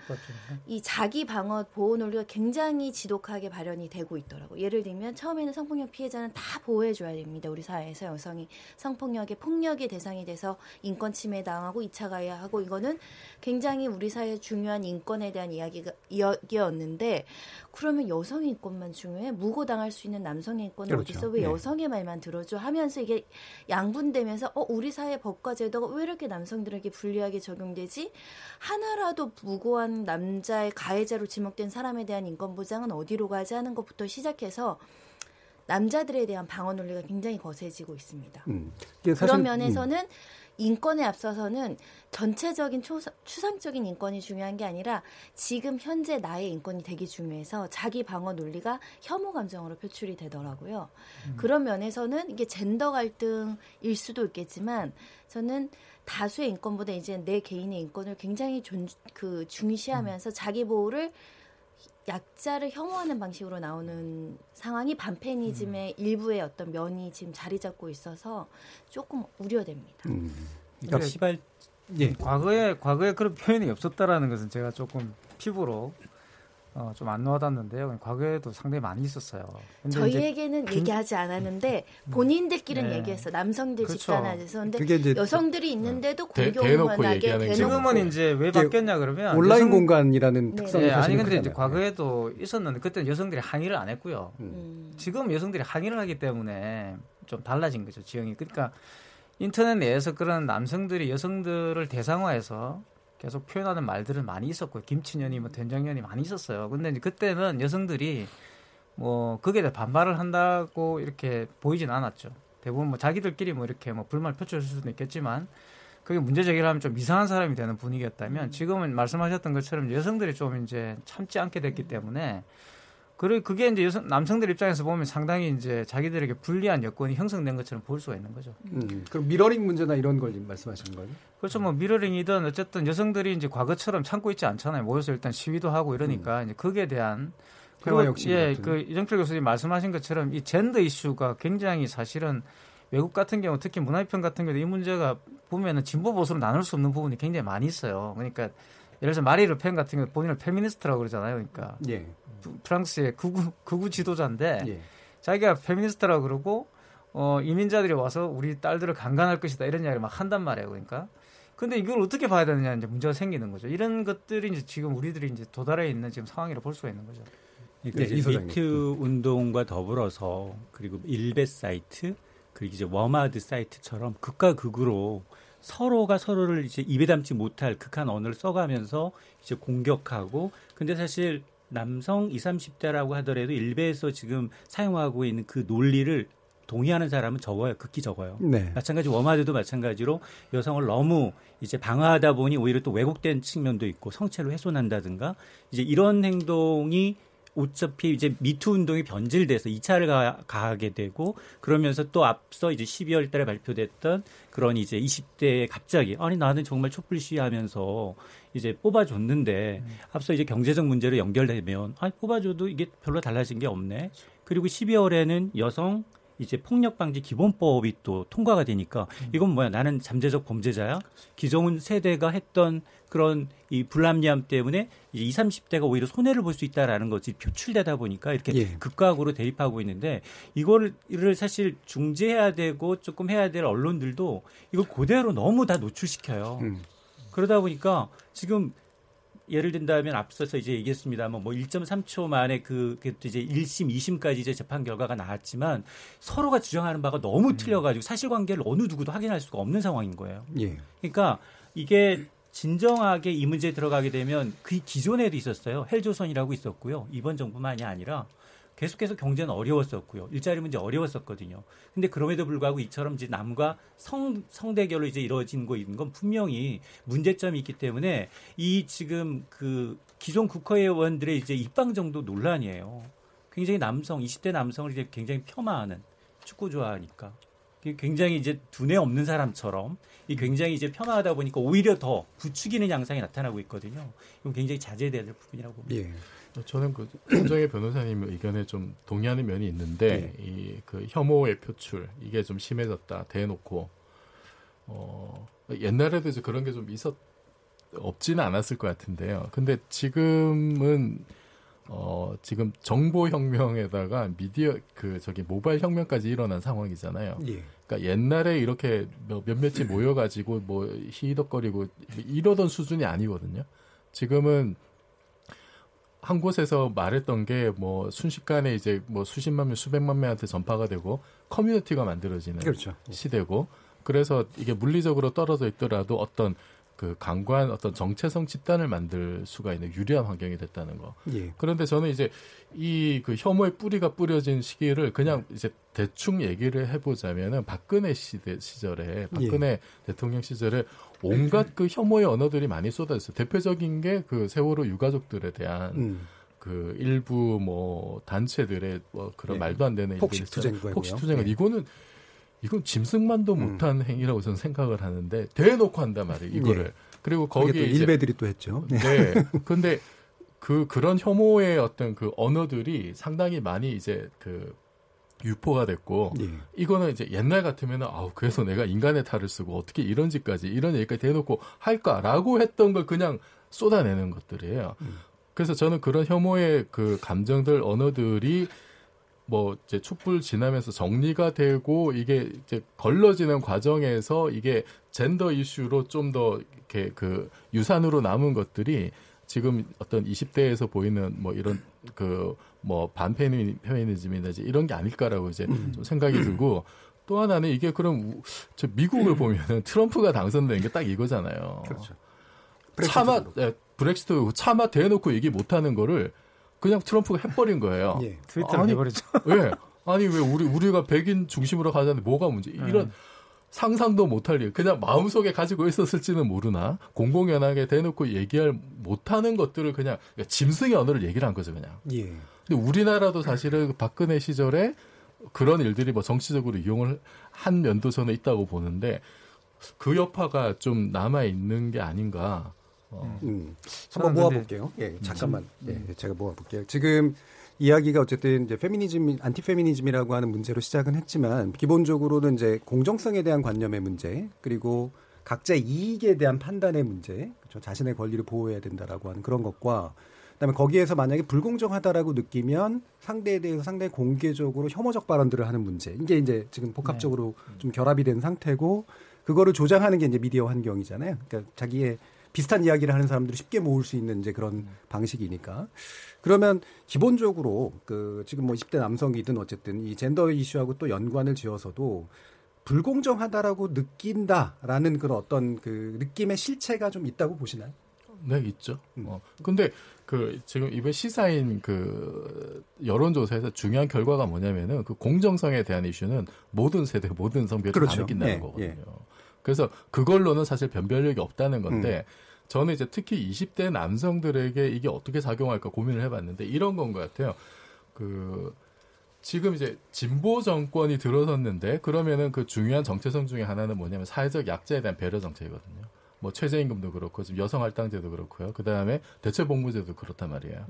이 자기 방어 보호 논리가 굉장히 지독하게 발현이 되고 있더라고. 예를 들면 처음에는 성폭력 피해자는 다 보호해 줘야 됩니다. 우리 사회에서 여성이 성폭력의 폭력의 대상이 돼서 인권 침해 당하고 2차 가야 하고 이거는 굉장히 우리 사회에 중요한 인권에 대한 이야기가 이야기였는데 그러면 여성의 인권만 중요해? 무고당할 수 있는 남성의 인권은 그렇죠. 어디서 왜 네. 여성의 말만 들어줘? 하면서 이게 양분되면서 어 우리 사회 법과 제도가 왜 이렇게 남성들에게 불리하게 적용되지? 하나라도 무고한 남자의 가해자로 지목된 사람에 대한 인권 보장은 어디로 가지 하는 것부터 시작해서 남자들에 대한 방어 논리가 굉장히 거세지고 있습니다. 음, 그런 면에서는 음. 인권에 앞서서는 전체적인 추상적인 인권이 중요한 게 아니라 지금 현재 나의 인권이 되게 중요해서 자기 방어 논리가 혐오 감정으로 표출이 되더라고요. 음. 그런 면에서는 이게 젠더 갈등일 수도 있겠지만 저는 다수의 인권보다 이제 내 개인의 인권을 굉장히 존, 그 중시하면서 음. 자기 보호를 약자를 혐오하는 방식으로 나오는 상황이 반페니즘의 음. 일부의 어떤 면이 지금 자리 잡고 있어서 조금 우려됩니다. 음. 그러니까 시발 예. 과거에 과거에 그런 표현이 없었다라는 것은 제가 조금 피부로 어, 좀 안 와닿는데요. 과거에도 상당히 많이 있었어요. 저희에게는 긴... 얘기하지 않았는데 본인들끼리는 네. 얘기했어. 남성들 그렇죠. 집단화돼서 근데 여성들이 있는데도 대- 공경원하게 대놓고 얘기하는 지금은 이제 왜 바뀌었냐 그러면 온라인 여성- 공간이라는 네. 특성이 네, 아니 사실은 근데 이제. 과거에도 있었는데 그때는 여성들이 항의를 안 했고요. 음. 지금 여성들이 항의를 하기 때문에 좀 달라진 거죠 지형이. 그러니까 인터넷 내에서 그런 남성들이 여성들을 대상화해서 계속 표현하는 말들은 많이 있었고요. 김치년이 뭐 된장년이 많이 있었어요. 근데 이제 그때는 여성들이 뭐 거기에 대해 반발을 한다고 이렇게 보이진 않았죠. 대부분 뭐 자기들끼리 뭐 이렇게 뭐 불만을 표출할 수도 있겠지만 그게 문제 제기를 하면 좀 이상한 사람이 되는 분위기였다면 지금은 말씀하셨던 것처럼 여성들이 좀 이제 참지 않게 됐기 때문에 그리고 그게 이제 여성, 남성들 입장에서 보면 상당히 이제 자기들에게 불리한 여건이 형성된 것처럼 볼 수가 있는 거죠. 음, 그럼 미러링 문제나 이런 걸 말씀하시는 거예요? 그렇죠. 뭐 미러링이든 어쨌든 여성들이 이제 과거처럼 참고 있지 않잖아요. 모여서 일단 시위도 하고 이러니까 이제 거기에 대한 그리고 예, 같은. 그 이정필 교수님 말씀하신 것처럼 이 젠더 이슈가 굉장히 사실은 외국 같은 경우 특히 문화비평 같은 경우도 이 문제가 보면은 진보 보수로 나눌 수 없는 부분이 굉장히 많이 있어요. 그러니까 예를 들어서 마린 르펜 같은 경우 본인을 페미니스트라고 그러잖아요. 그러니까 예. 프- 프랑스의 극우 극우 지도자인데 예. 자기가 페미니스트라고 그러고 어, 이민자들이 와서 우리 딸들을 강간할 것이다 이런 이야기를 막 한단 말이에요. 그러니까 근데 이걸 어떻게 봐야 되느냐 이제 문제가 생기는 거죠. 이런 것들이 이제 지금 우리들이 이제 도달해 있는 지금 상황이라 볼 수가 있는 거죠. 그러니까 네, 이제. 미투 운동과 더불어서 그리고 일베 사이트 그리고 이제 워마드 사이트처럼 극과 극으로 서로가 서로를 이제 입에 담지 못할 극한 언어를 써가면서 이제 공격하고 근데 사실 남성 20, 30대라고 하더라도 일베에서 지금 사용하고 있는 그 논리를 동의하는 사람은 적어요. 극히 적어요. 네. 마찬가지 워마드도 마찬가지로 여성을 너무 이제 방어하다 보니 오히려 또 왜곡된 측면도 있고 성체를 훼손한다든가 이제 이런 행동이 어차피 이제 미투 운동이 변질돼서 2차를 가, 가하게 되고 그러면서 또 앞서 이제 12월 달에 발표됐던 그런 이제 20대에 갑자기 아니 나는 정말 촛불 시위하면서 이제 뽑아줬는데 앞서 이제 경제적 문제로 연결되면 아니 뽑아줘도 이게 별로 달라진 게 없네. 그리고 12월에는 여성 이제 폭력 방지 기본법이 또 통과가 되니까 이건 뭐야? 나는 잠재적 범죄자야? 기존 세대가 했던 그런 이 불합리함 때문에 이제 20, 30대가 오히려 손해를 볼 수 있다라는 것이 표출되다 보니까 이렇게 예. 극과극으로 대립하고 있는데 이거를 사실 중재해야 되고 조금 해야 될 언론들도 이걸 그대로 너무 다 노출시켜요. 음. 그러다 보니까 지금 예를 든다면 앞서서 이제 얘기했습니다만 뭐 1.3초 만에 그, 그 이제 1심, 2심까지 이제 재판 결과가 나왔지만 서로가 주장하는 바가 너무 틀려가지고 사실관계를 어느 누구도 확인할 수가 없는 상황인 거예요. 예. 그러니까 이게 진정하게 이 문제에 들어가게 되면 그 기존에도 있었어요. 헬조선이라고 있었고요. 이번 정부만이 아니라 계속해서 경제는 어려웠었고요. 일자리 문제 어려웠었거든요. 근데 그럼에도 불구하고 이처럼 이제 남과 성, 성대결로 이제 이루어진 거 있는 건 분명히 문제점이 있기 때문에 이 지금 그 기존 국회의원들의 이제 입방 정도 논란이에요. 굉장히 남성, 20대 남성을 이제 굉장히 폄하하는 축구 좋아하니까. 굉장히 이제 두뇌 없는 사람처럼 이 굉장히 이제 폄하하다 보니까 오히려 더 부추기는 양상이 나타나고 있거든요. 이건 굉장히 자제돼야 될 부분이라고 봅니다. 예. 저는 그 손정혜 변호사님 의견에 좀 동의하는 면이 있는데 이그 혐오의 표출 이게 좀 심해졌다 대놓고 어 옛날에도 이제 그런 게 좀 있었 없지는 않았을 것 같은데요. 근데 지금은 어 지금 정보 혁명에다가 미디어 그 저기 모바일 혁명까지 일어난 상황이잖아요. 예. 그러니까 옛날에 이렇게 몇- 몇몇이 모여가지고 뭐 히덕거리고 이러던 수준이 아니거든요. 지금은 한 곳에서 말했던 게 뭐 순식간에 이제 뭐 수십만 명, 수백만 명한테 전파가 되고 커뮤니티가 만들어지는 그렇죠. 시대고 그래서 이게 물리적으로 떨어져 있더라도 어떤 그 강관 어떤 정체성 집단을 만들 수가 있는 유리한 환경이 됐다는 거. 예. 그런데 저는 이제 이 그 혐오의 뿌리가 뿌려진 시기를 그냥 이제 대충 얘기를 해보자면은 박근혜 시대 시절에 박근혜 대통령 시절에 온갖 그 혐오의 언어들이 많이 쏟아졌어요. 대표적인 게 그 세월호 유가족들에 대한 음. 그 일부 뭐 단체들의 뭐 그런 예. 말도 안 되는 폭식투쟁. 폭식투쟁은. 예. 이거는 이건 짐승만도 음. 못한 행위라고 저는 생각을 하는데 대놓고 한단 말이에요. 이거를 예. 그리고 거기에 또 일베들이 또 했죠. 네. 네. 근데 그 그런 혐오의 어떤 그 언어들이 상당히 많이 이제 그 유포가 됐고 예. 이거는 이제 옛날 같으면은 아우 그래서 내가 인간의 탈을 쓰고 어떻게 이런 짓까지 이런 얘기까지 대놓고 할까라고 했던 걸 그냥 쏟아내는 것들이에요. 음. 그래서 저는 그런 혐오의 그 감정들 언어들이 뭐 이제 촛불 지나면서 정리가 되고 이게 이제 걸러지는 과정에서 이게 젠더 이슈로 좀 더 이렇게 그 유산으로 남은 것들이 지금 어떤 20대에서 보이는 뭐 이런 그 뭐 반페미니즘이나 이런 게 아닐까라고 이제 음. 좀 생각이 들고 또 하나는 이게 그럼 우- 저 미국을 보면은 트럼프가 당선된 게 딱 이거잖아요. 그렇죠. 차마 예, 브렉시트 차마 대놓고 얘기 못 하는 거를 그냥 트럼프가 해버린 거예요. 예. 트위터로 아니, 해버리죠. 왜? 아니 왜 우리 우리가 백인 중심으로 가자는데 뭐가 문제? 이런 음. 상상도 못할 일, 그냥 마음속에 가지고 있었을지는 모르나 공공연하게 대놓고 얘기할 못하는 것들을 그냥 짐승의 언어를 얘기를 한 거죠, 그냥. 예. 근데 우리나라도 사실은 그 박근혜 시절에 그런 일들이 뭐 정치적으로 이용을 한 면도 저는 있다고 보는데 그 여파가 좀 남아 있는 게 아닌가. 어. 음. 저는 한번 모아볼게요. 예, 잠깐만. 예, 제가 모아볼게요. 지금 이야기가 어쨌든 이제 페미니즘, 안티페미니즘이라고 하는 문제로 시작은 했지만 기본적으로는 이제 공정성에 대한 관념의 문제 그리고 각자의 이익에 대한 판단의 문제, 그렇죠? 자신의 권리를 보호해야 된다라고 하는 그런 것과 그다음에 거기에서 만약에 불공정하다라고 느끼면 상대에 대해서 상당히 공개적으로 혐오적 발언들을 하는 문제. 이게 이제 지금 복합적으로 좀 결합이 된 상태고 그거를 조장하는 게 이제 미디어 환경이잖아요. 그러니까 자기의 비슷한 이야기를 하는 사람들을 쉽게 모을 수 있는 이제 그런 방식이니까. 그러면 기본적으로 그 지금 뭐 20대 남성이든 어쨌든 이 젠더 이슈하고 또 연관을 지어서도 불공정하다라고 느낀다라는 그런 어떤 그 느낌의 실체가 좀 있다고 보시나요? 네, 있죠. 음. 어. 근데 그 지금 이번 시사인 그 여론조사에서 중요한 결과가 뭐냐면은 그 공정성에 대한 이슈는 모든 세대, 모든 성별이 다 그렇죠. 느낀다는 예, 거거든요. 예. 그래서 그걸로는 사실 변별력이 없다는 건데 음. 저는 이제 특히 20대 남성들에게 이게 어떻게 작용할까 고민을 해봤는데 이런 건 것 같아요. 그 지금 이제 진보 정권이 들어섰는데 그러면은 그 중요한 정체성 중에 하나는 뭐냐면 사회적 약자에 대한 배려 정책이거든요. 뭐 최저임금도 그렇고 지금 여성 할당제도 그렇고요. 그 다음에 대체복무제도 그렇단 말이에요.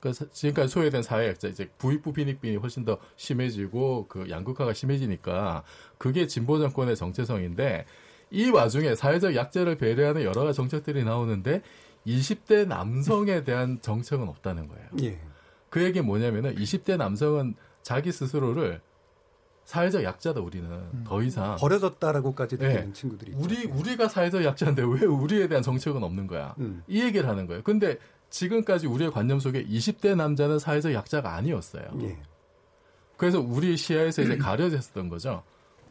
그러니까 지금까지 소외된 사회 약자 이제 부익부 빈익빈이 훨씬 더 심해지고 그 양극화가 심해지니까 그게 진보 정권의 정체성인데 이 와중에 사회적 약자를 배려하는 여러 가지 정책들이 나오는데 20대 남성에 대한 정책은 없다는 거예요. 예. 그 얘기 뭐냐면은 20대 남성은 자기 스스로를 사회적 약자다 우리는 더 이상 버려졌다라고까지 네. 느끼는 친구들이 있죠. 우리 우리가 사회적 약자인데 왜 우리에 대한 정책은 없는 거야? 음. 이 얘기를 하는 거예요. 근데 지금까지 우리의 관념 속에 20대 남자는 사회적 약자가 아니었어요. 예. 그래서 우리 시야에서 이제 가려졌었던 거죠.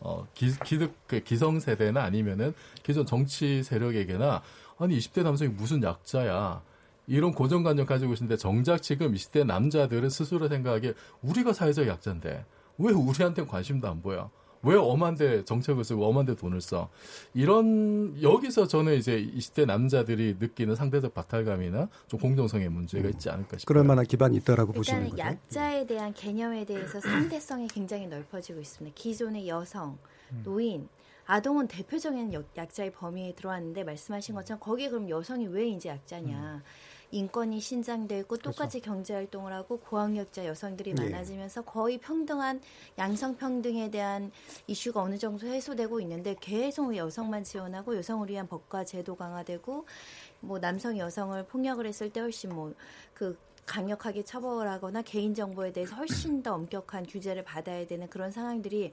어, 기, 기득, 그 기성 세대나 아니면은 기존 정치 세력에게나 아니 20대 남성이 무슨 약자야. 이런 고정관념 가지고 있는데 정작 지금 20대 남자들은 스스로 생각하기에 우리가 사회적 약자인데 왜 우리한테 관심도 안 보여? 왜 엄한데 정책을 쓰고 엄한데 돈을 써? 이런 여기서 저는 이제 20대 남자들이 느끼는 상대적 박탈감이나 좀 공정성의 문제가 있지 않을까 싶어요. 그럴 만한 기반이 있다라고 보시는 일단은 거죠. 약자에 대한 개념에 대해서 상대성이 굉장히 넓어지고 있습니다. 기존의 여성, 노인, 아동은 대표적인 여- 약자의 범위에 들어왔는데 말씀하신 것처럼 거기에 그럼 여성이 왜 이제 약자냐? 인권이 신장돼 있고 똑같이 경제 활동을 하고 고학력자 여성들이 네. 많아지면서 거의 평등한 양성 평등에 대한 이슈가 어느 정도 해소되고 있는데 계속 여성만 지원하고 여성을 위한 법과 제도 강화되고 뭐 남성 여성을 폭력을 했을 때 훨씬 뭐그 강력하게 처벌하거나 개인 정보에 대해서 훨씬 더 엄격한 규제를 받아야 되는 그런 상황들이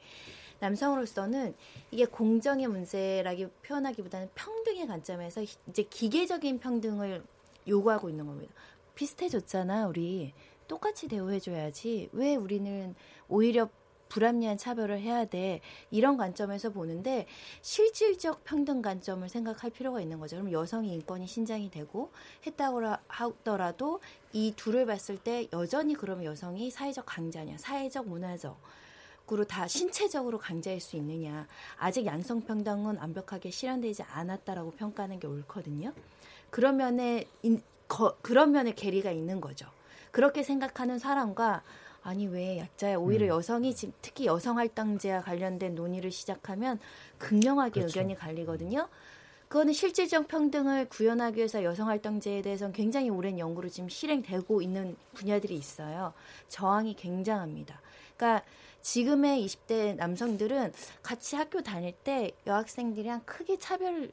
남성으로서는 이게 공정의 문제라기 표현하기보다는 평등의 관점에서 히- 이제 기계적인 평등을 요구하고 있는 겁니다. 비슷해졌잖아, 우리. 똑같이 대우해줘야지. 왜 우리는 오히려 불합리한 차별을 해야 돼. 이런 관점에서 보는데 실질적 평등 관점을 생각할 필요가 있는 거죠. 그럼 여성이 인권이 신장이 되고 했다고 하더라도 이 둘을 봤을 때 여전히 그러면 여성이 사회적 강자냐, 사회적 문화적 으로 다 신체적으로 강자일 수 있느냐. 아직 양성평등은 완벽하게 실현되지 않았다라고 평가하는 게 옳거든요. 그런 면에, 인- 거- 그런 면에 괴리가 있는 거죠. 그렇게 생각하는 사람과 아니 왜 약자야 오히려 여성이 지금 특히 여성 할당제와 관련된 논의를 시작하면 극명하게 그렇죠. 의견이 갈리거든요. 그거는 실질적 평등을 구현하기 위해서 여성 할당제에 대해서는 굉장히 오랜 연구로 지금 실행되고 있는 분야들이 있어요. 저항이 굉장합니다. 그러니까 지금의 20대 남성들은 같이 학교 다닐 때 여학생들이랑 크게 차별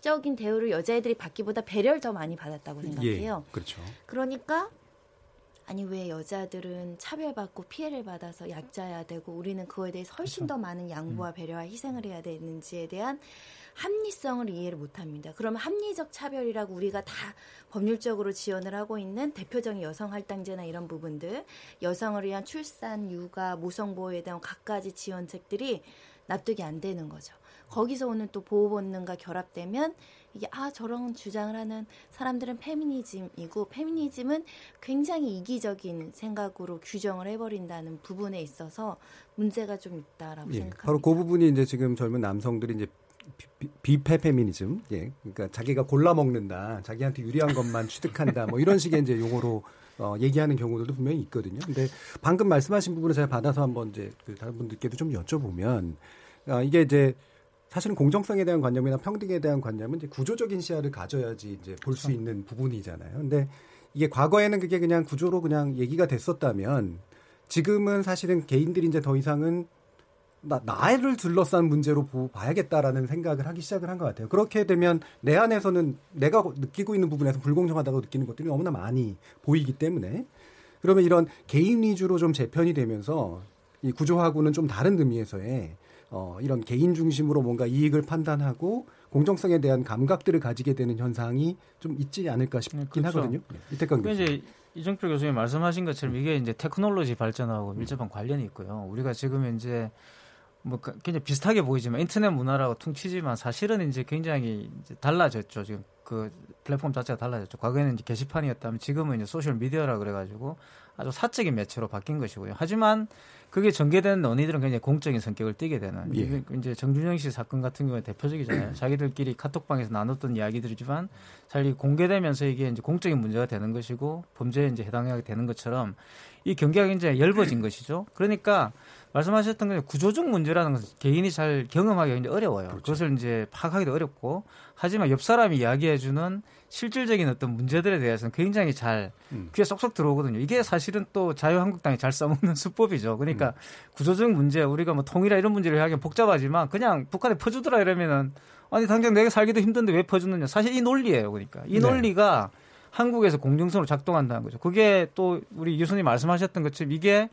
적인 대우를 여자애들이 받기보다 배려를 더 많이 받았다고 생각해요. 예, 그렇죠. 그러니까 아니 왜 여자들은 차별받고 피해를 받아서 약자야 되고 우리는 그거에 대해서 훨씬 더 많은 양보와 배려와 희생을 해야 되는지에 대한 합리성을 이해를 못합니다. 그러면 합리적 차별이라고 우리가 다 법률적으로 지원을 하고 있는 대표적인 여성 할당제나 이런 부분들, 여성을 위한 출산, 육아, 모성 보호에 대한 각가지 지원책들이 납득이 안 되는 거죠. 거기서 오는 또 보호 본능과 결합되면 이게 아 저런 주장을 하는 사람들은 페미니즘이고 페미니즘은 굉장히 이기적인 생각으로 규정을 해버린다는 부분에 있어서 문제가 좀 있다라고 예, 생각합니다. 바로 그 부분이 이제 지금 젊은 남성들이 이제 비- 비페 페미니즘, 예, 그러니까 자기가 골라 먹는다, 자기한테 유리한 것만 취득한다, 뭐 이런 식의 이제 용어로 어, 얘기하는 경우들도 분명히 있거든요. 근데 방금 말씀하신 부분을 제가 받아서 한번 이제 그 다른 분들께도 좀 여쭤보면 아, 이게 이제 사실은 공정성에 대한 관념이나 평등에 대한 관념은 이제 구조적인 시야를 가져야지 이제 볼수 있는 부분이잖아요. 근데 이게 과거에는 그게 그냥 구조로 그냥 얘기가 됐었다면 지금은 사실은 개인들이 이제 더 이상은 나, 나를 둘러싼 문제로 보, 봐야겠다라는 생각을 하기 시작을 한 것 같아요. 그렇게 되면 내 안에서는 내가 느끼고 있는 부분에서 불공정하다고 느끼는 것들이 너무나 많이 보이기 때문에 그러면 이런 개인 위주로 좀 재편이 되면서 이 구조하고는 좀 다른 의미에서의 어, 이런 개인 중심으로 뭔가 이익을 판단하고 공정성에 대한 감각들을 가지게 되는 현상이 좀 있지 않을까 싶긴 그렇죠. 하거든요. 네, 이태강 그 교수. 이제 이정표 교수님 말씀하신 것처럼 이게 이제 테크놀로지 발전하고 밀접한 관련이 있고요. 우리가 지금 이제 뭐 그- 굉장히 비슷하게 보이지만 인터넷 문화라고 퉁치지만 사실은 이제 굉장히 이제 달라졌죠. 지금 그 플랫폼 자체가 달라졌죠. 과거에는 이제 게시판이었다면 지금은 이제 소셜 미디어라 그래가지고 아주 사적인 매체로 바뀐 것이고요. 하지만 그게 전개된 논의들은 굉장히 공적인 성격을 띠게 되는 예. 이제 정준영 씨 사건 같은 경우에 대표적이잖아요. 자기들끼리 카톡방에서 나눴던 이야기들이지만 이 공개되면서 이게 이제 공적인 문제가 되는 것이고 범죄에 이제 해당하게 되는 것처럼 이 경계가 굉장히 엷어진 것이죠. 그러니까 말씀하셨던 게 구조적 문제라는 것은 개인이 잘 경험하기가 굉장히 어려워요. 그것을 이제 파악하기도 어렵고 하지만 옆 사람이 이야기해주는 실질적인 어떤 문제들에 대해서는 굉장히 잘 음. 귀에 쏙쏙 들어오거든요. 이게 사실은 또 자유한국당이 잘 써먹는 수법이죠. 그러니까 구조적 문제, 우리가 뭐 통일이나 이런 문제를 하기엔 복잡하지만 그냥 북한에 퍼주더라 이러면은 아니 당장 내가 살기도 힘든데 왜 퍼주느냐. 사실 이 논리예요. 그러니까 이 네. 논리가 한국에서 공정성으로 작동한다는 거죠. 그게 또 우리 교수님 말씀하셨던 것처럼 이게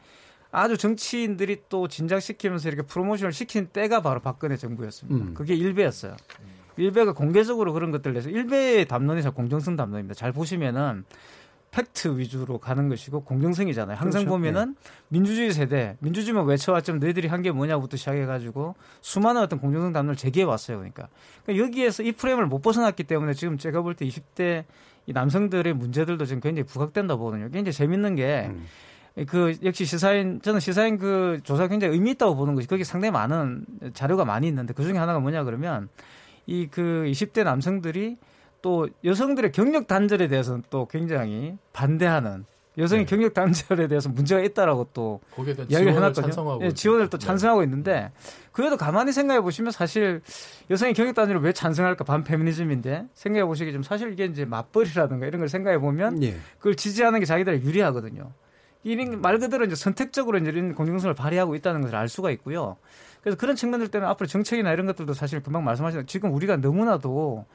아주 정치인들이 또 진작시키면서 이렇게 프로모션을 시킨 때가 바로 박근혜 정부였습니다. 음. 그게 일베였어요. 일베가 공개적으로 그런 것들을 내서 일베의 담론이 잘 공정성 담론입니다. 잘 보시면은 팩트 위주로 가는 것이고 공정성이잖아요. 항상 그렇죠. 보면은 민주주의 세대, 민주주의만 외쳐왔지만 너희들이 한 게 뭐냐부터 시작해가지고 수많은 어떤 공정성 담론을 제기해 왔어요. 그러니까. 그러니까 여기에서 이 프레임을 못 벗어났기 때문에 지금 제가 볼 때 20대 이 남성들의 문제들도 지금 굉장히 부각된다 보거든요. 굉장히 재밌는 게 음. 그 역시 시사인 저는 시사인 그 조사 가 굉장히 의미 있다고 보는 것이 거기 상당히 많은 자료가 많이 있는데 그 중에 하나가 뭐냐 그러면 이 그 20대 남성들이 또 여성들의 경력 단절에 대해서는 또 굉장히 반대하는 여성의 경력 단절에 대해서 문제가 있다라고 또 이야기를 해놨거든요. 예, 지원을 또. 찬성하고 있는데 그래도 가만히 생각해 보시면 사실 여성의 경력 단절을 왜 찬성할까 반페미니즘인데 생각해 보시기 좀 사실 이게 이제 맞벌이라든가 이런 걸 생각해 보면 예. 그걸 지지하는 게 자기들에 유리하거든요. 이런 말 그대로 이제 선택적으로 이제 이런 공정성을 발휘하고 있다는 것을 알 수가 있고요. 그래서 그런 측면들 때문에 앞으로 정책이나 이런 것들도 사실 금방 말씀하신 지금 우리가 너무나도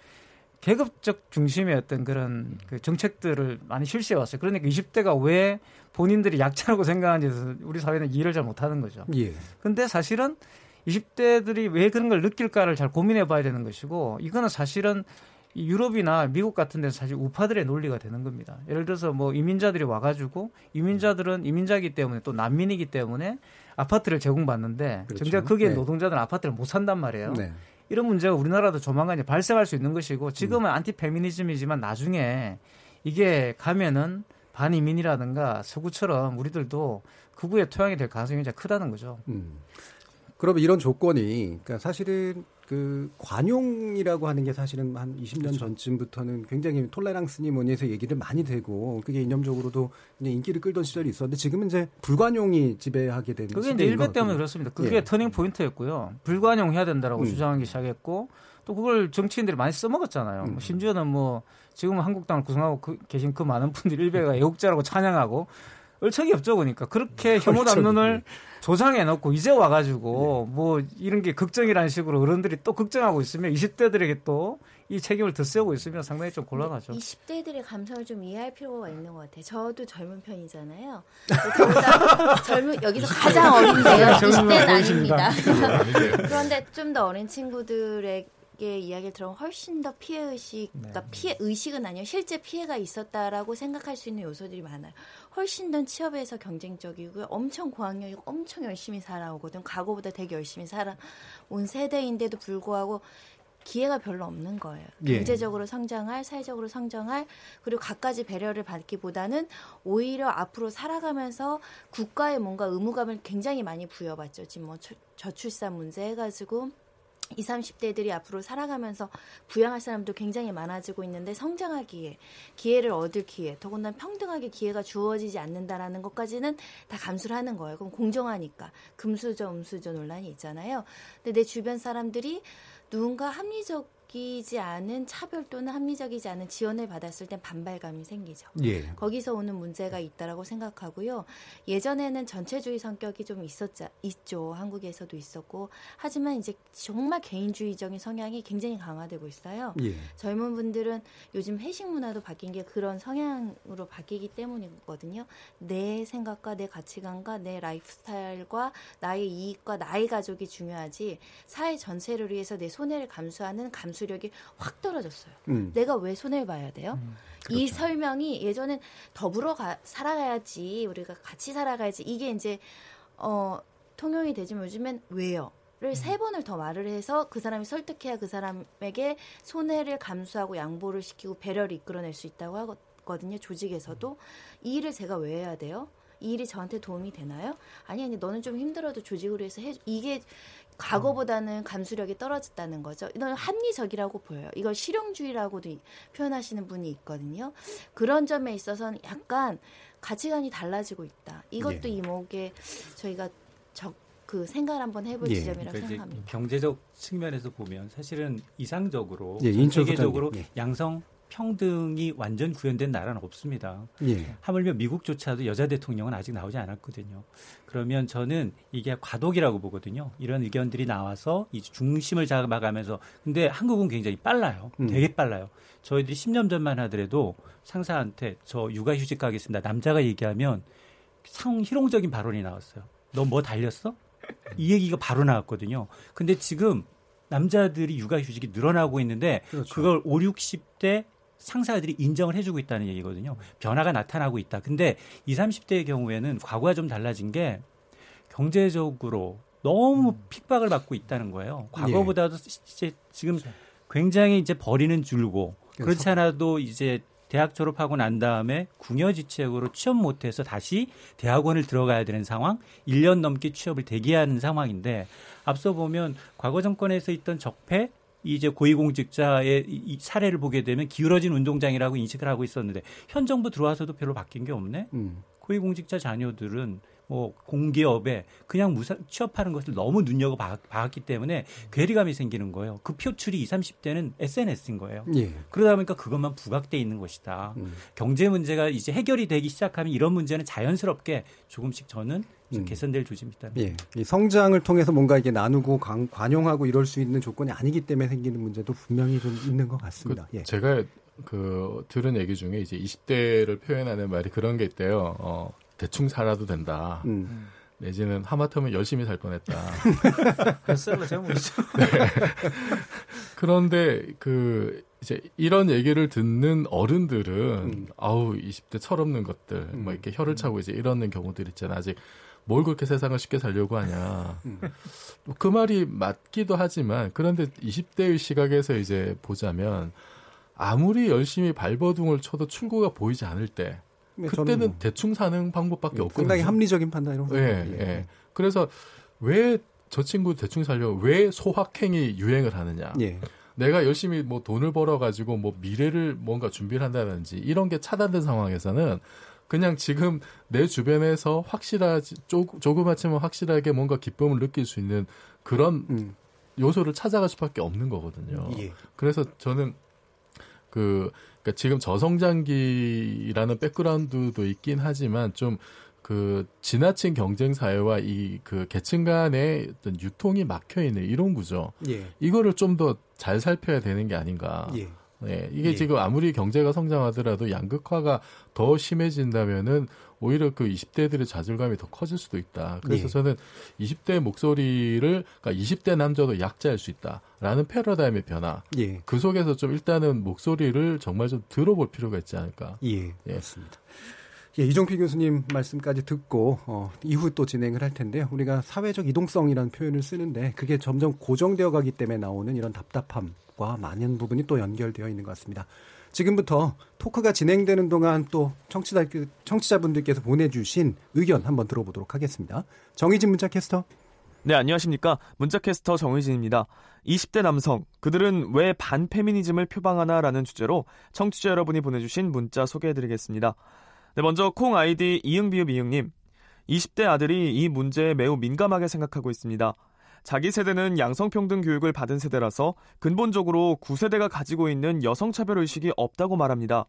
계급적 중심의 어떤 그런 그 정책들을 많이 실시해 왔어요. 그러니까 20대가 왜 본인들이 약자라고 생각하는지 우리 사회는 이해를 잘 못하는 거죠. 예. 근데 사실은 20대들이 왜 그런 걸 느낄까를 잘 고민해 봐야 되는 것이고 이거는 사실은 이 유럽이나 미국 같은 데는 사실 우파들의 논리가 되는 겁니다. 예를 들어서 뭐 이민자들이 와가지고 이민자들은 이민자이기 때문에 또 난민이기 때문에 아파트를 제공받는데 그렇죠. 정작 거기에 네. 노동자들은 아파트를 못 산단 말이에요. 네. 이런 문제가 우리나라도 조만간 발생할 수 있는 것이고 지금은 안티 페미니즘이지만 나중에 이게 가면은 반이민이라든가 서구처럼 우리들도 극우의 토양이 될 가능성이 굉장히 크다는 거죠. 음. 그러면 이런 조건이 그러니까 사실은 그 관용이라고 하는 게 사실은 한 20년 그렇죠. 전쯤부터는 굉장히 톨레랑스니 뭐니 해서 얘기를 많이 되고 그게 이념적으로도 인기를 끌던 시절이 있었는데 지금은 이제 불관용이 지배하게 되는 그게 이제 것 때문에. 그렇습니다. 그게 예. 터닝 포인트였고요. 불관용 해야 된다라고 음. 주장하기 시작했고 또 그걸 정치인들이 많이 써먹었잖아요. 음. 뭐 심지어는 뭐 지금 한국당을 구성하고 그- 계신 그 많은 분들이 일베가 애국자라고 찬양하고 얼척이 없죠, 그러니까 그렇게 혐오 담론을 조장해 놓고 이제 와가지고 뭐 이런 게 걱정이라는 식으로 어른들이 또 걱정하고 있으면 20대들에게 또 이 책임을 덧세우고 있으면 상당히 좀 곤란하죠. 20대들의 감성을 좀 이해할 필요가 있는 것 같아요. 저도 젊은 편이잖아요. 젊은 여기서 가장 어린데요. 20대는 아닙니다. 그런데 좀 더 어린 친구들의 게 이야기를 들으면 훨씬 더 피해 의식, 그러니까 피해 의식은 아니요 실제 피해가 있었다라고 생각할 수 있는 요소들이 많아요. 훨씬 더 취업에서 경쟁적이고요, 엄청 고학력이고 엄청 열심히 살아오거든. 과거보다 되게 열심히 살아온 세대인데도 불구하고 기회가 별로 없는 거예요. 예. 경제적으로 성장할, 사회적으로 성장할, 그리고 갖가지 배려를 받기보다는 오히려 앞으로 살아가면서 국가에 뭔가 의무감을 굉장히 많이 부여받죠. 지금 뭐 저- 저출산 문제 해가지고 20, 30대들이 앞으로 살아가면서 부양할 사람도 굉장히 많아지고 있는데 성장할 기회, 기회를 얻을 기회, 더군다나 평등하게 기회가 주어지지 않는다라는 것까지는 다 감수를 하는 거예요. 그럼 공정하니까 금수저, 음수저 논란이 있잖아요. 근데 내 주변 사람들이 누군가 합리적 이지 않은 차별 또는 합리적이지 않은 지원을 받았을 땐 반발감이 생기죠. 예. 거기서 오는 문제가 있다라고 생각하고요. 예전에는 전체주의 성격이 좀 있었자 있죠. 한국에서도 있었고 하지만 이제 정말 개인주의적인 성향이 굉장히 강화되고 있어요. 예. 젊은 분들은 요즘 회식 문화도 바뀐 게 그런 성향으로 바뀌기 때문이거든요. 내 생각과 내 가치관과 내 라이프 스타일과 나의 이익과 나의 가족이 중요하지 사회 전체를 위해서 내 손해를 감수하는 감수력이 확 떨어졌어요. 음. 내가 왜 손해를 봐야 돼요? 이 설명이 예전엔 더불어 가, 살아가야지 우리가 같이 살아가야지 이게 이제 어 통용이 되지만 요즘엔 왜요? 를 세 번을 더 말을 해서 그 사람이 설득해야 그 사람에게 손해를 감수하고 양보를 시키고 배려를 이끌어낼 수 있다고 하거든요. 조직에서도 이 일을 제가 왜 해야 돼요? 이 일이 저한테 도움이 되나요? 아니 아니 너는 좀 힘들어도 조직으로 해서 해 이게 과거보다는 감수력이 떨어졌다는 거죠. 이건 합리적이라고 보여요. 이걸 실용주의라고도 이- 표현하시는 분이 있거든요. 그런 점에 있어서는 약간 가치관이 달라지고 있다. 이것도 예. 이목에 저희가 적, 그 생각을 한번 해볼 지점이라고 그러니까 생각합니다. 경제적 측면에서 보면 사실은 이상적으로 예, 세계적으로 소장님, 양성 평등이 완전 구현된 나라는 없습니다. 예. 하물며 미국조차도 여자 대통령은 아직 나오지 않았거든요. 그러면 저는 이게 과도기라고 보거든요. 이런 의견들이 나와서 이 중심을 잡아가면서 근데 한국은 굉장히 빨라요. 음. 되게 빨라요. 저희들이 10년 전만 하더라도 상사한테 저 육아휴직 가겠습니다. 남자가 얘기하면 상희롱적인 발언이 나왔어요. 너 뭐 달렸어? 이 얘기가 바로 나왔거든요. 근데 지금 남자들이 육아휴직이 늘어나고 있는데 그렇죠. 그걸 5, 60대 상사들이 인정을 해주고 있다는 얘기거든요. 변화가 나타나고 있다. 근데 20, 30대의 경우에는 과거와 좀 달라진 게 경제적으로 너무 핍박을 받고 있다는 거예요. 과거보다도 이제 지금 굉장히 이제 벌이는 줄고 그렇지 않아도 이제 대학 졸업하고 난 다음에 궁여지책으로 취업 못해서 다시 대학원을 들어가야 되는 상황, 1년 넘게 취업을 대기하는 상황인데 앞서 보면 과거 정권에서 있던 적폐, 이제 고위공직자의 이- 이 사례를 보게 되면 기울어진 운동장이라고 인식을 하고 있었는데 현 정부 들어와서도 별로 바뀐 게 없네. 음. 고위공직자 자녀들은 뭐 공기업에 그냥 무사 취업하는 것을 너무 눈여겨 봐- 봤기 때문에 괴리감이 생기는 거예요. 그 표출이 20, 30대는 SNS인 거예요. 예. 그러다 보니까 그것만 부각돼 있는 것이다. 음. 경제 문제가 이제 해결이 되기 시작하면 이런 문제는 자연스럽게 조금씩 저는 좀 음. 개선될 조짐이 있다. 예. 이 성장을 통해서 뭔가 이게 나누고 관, 관용하고 이럴 수 있는 조건이 아니기 때문에 생기는 문제도 분명히 좀 있는 것 같습니다. 예. 제가 그 들은 얘기 중에 이제 20대를 표현하는 말이 그런 게 있대요. 어, 대충 살아도 된다. 음. 내지는 하마터면 열심히 살 뻔했다. 베스트셀러 제목이죠. 그런데 그 이제 이런 얘기를 듣는 어른들은 음. 아우 20대 철없는 것들 뭐 이렇게 혀를 차고 이제 이러는 경우들 있잖아. 아직 뭘 그렇게 세상을 쉽게 살려고 하냐. 음. 뭐그 말이 맞기도 하지만 그런데 20대의 시각에서 이제 보자면 아무리 열심히 발버둥을 쳐도 출구가 보이지 않을 때 그때는 뭐, 대충 사는 방법밖에 음, 없거든요. 상당히 합리적인 판단이라고 예, 생각해요. 예. 그래서 왜 저 친구 대충 살려 왜 소확행이 유행을 하느냐? 예. 내가 열심히 뭐 돈을 벌어 가지고 뭐 미래를 뭔가 준비를 한다든지 이런 게 차단된 상황에서는 그냥 지금 내 주변에서 확실하지 조, 조그맣지만 확실하게 뭔가 기쁨을 느낄 수 있는 그런 음. 요소를 찾아갈 수밖에 없는 거거든요. 예. 그래서 저는 그 그러니까 지금 저성장기라는 백그라운드도 있긴 하지만 좀그 지나친 경쟁 사회와 이 그 계층 간의 어떤 유통이 막혀 있는 이런 구조. 예. 이거를 좀 더 잘 살펴야 되는 게 아닌가. 예. 네, 이게 예. 지금 아무리 경제가 성장하더라도 양극화가 더 심해진다면은 오히려 그 20대들의 좌절감이 더 커질 수도 있다. 그래서 예. 저는 20대 목소리를 그러니까 20대 남자도 약자일 수 있다라는 패러다임의 변화. 예. 그 속에서 좀 일단은 목소리를 정말 좀 들어볼 필요가 있지 않을까. 예, 맞습니다. 예, 이종필 교수님 말씀까지 듣고 어, 이후 또 진행을 할 텐데요. 우리가 사회적 이동성이라는 표현을 쓰는데 그게 점점 고정되어 가기 때문에 나오는 이런 답답함과 많은 부분이 또 연결되어 있는 것 같습니다. 지금부터 토크가 진행되는 동안 또 청취자, 청취자분들께서 보내주신 의견 한번 들어보도록 하겠습니다. 정희진 문자 캐스터. 네, 안녕하십니까. 문자캐스터 정의진입니다. 20대 남성, 그들은 왜 반페미니즘을 표방하나 라는 주제로 청취자 여러분이 보내주신 문자 소개해드리겠습니다. 네, 먼저 콩 아이디 이응비읍 이응님. 20대 아들이 이 문제에 매우 민감하게 생각하고 있습니다. 자기 세대는 양성평등 교육을 받은 세대라서 근본적으로 9세대가 가지고 있는 여성차별 의식이 없다고 말합니다.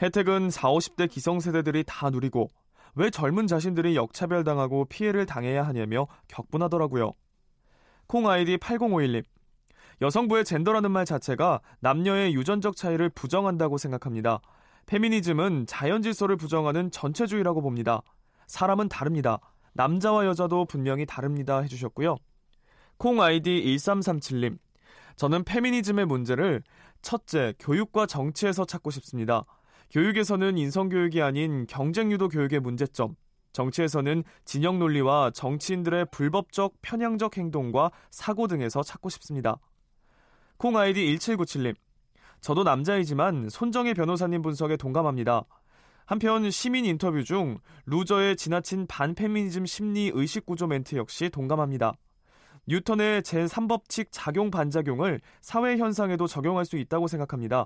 혜택은 40, 50대 기성세대들이 다 누리고 왜 젊은 자신들이 역차별당하고 피해를 당해야 하냐며 격분하더라고요. 콩 아이디 8051님. 여성부의 젠더라는 말 자체가 남녀의 유전적 차이를 부정한다고 생각합니다. 페미니즘은 자연 질서를 부정하는 전체주의라고 봅니다. 사람은 다릅니다. 남자와 여자도 분명히 다릅니다 해주셨고요. 콩 아이디 1337님. 저는 페미니즘의 문제를 첫째, 교육과 정치에서 찾고 싶습니다. 교육에서는 인성교육이 아닌 경쟁유도 교육의 문제점, 정치에서는 진영 논리와 정치인들의 불법적 편향적 행동과 사고 등에서 찾고 싶습니다. 콩 아이디 1797님. 저도 남자이지만 손정혜 변호사님 분석에 동감합니다. 한편 시민 인터뷰 중 루저의 지나친 반페미니즘 심리 의식 구조 멘트 역시 동감합니다. 뉴턴의 제3법칙 작용 반작용을 사회 현상에도 적용할 수 있다고 생각합니다.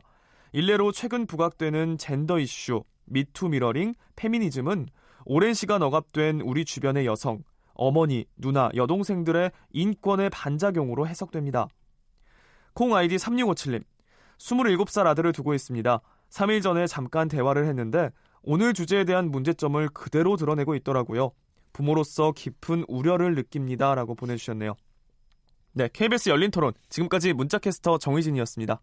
일례로 최근 부각되는 젠더 이슈, 미투 미러링, 페미니즘은 오랜 시간 억압된 우리 주변의 여성, 어머니, 누나, 여동생들의 인권의 반작용으로 해석됩니다. 콩 아이디 3657님. 27살 아들을 두고 있습니다. 3일 전에 잠깐 대화를 했는데 오늘 주제에 대한 문제점을 그대로 드러내고 있더라고요. 부모로서 깊은 우려를 느낍니다. 라고 보내주셨네요. 네, KBS 열린 토론. 지금까지 문자캐스터 정의진이었습니다.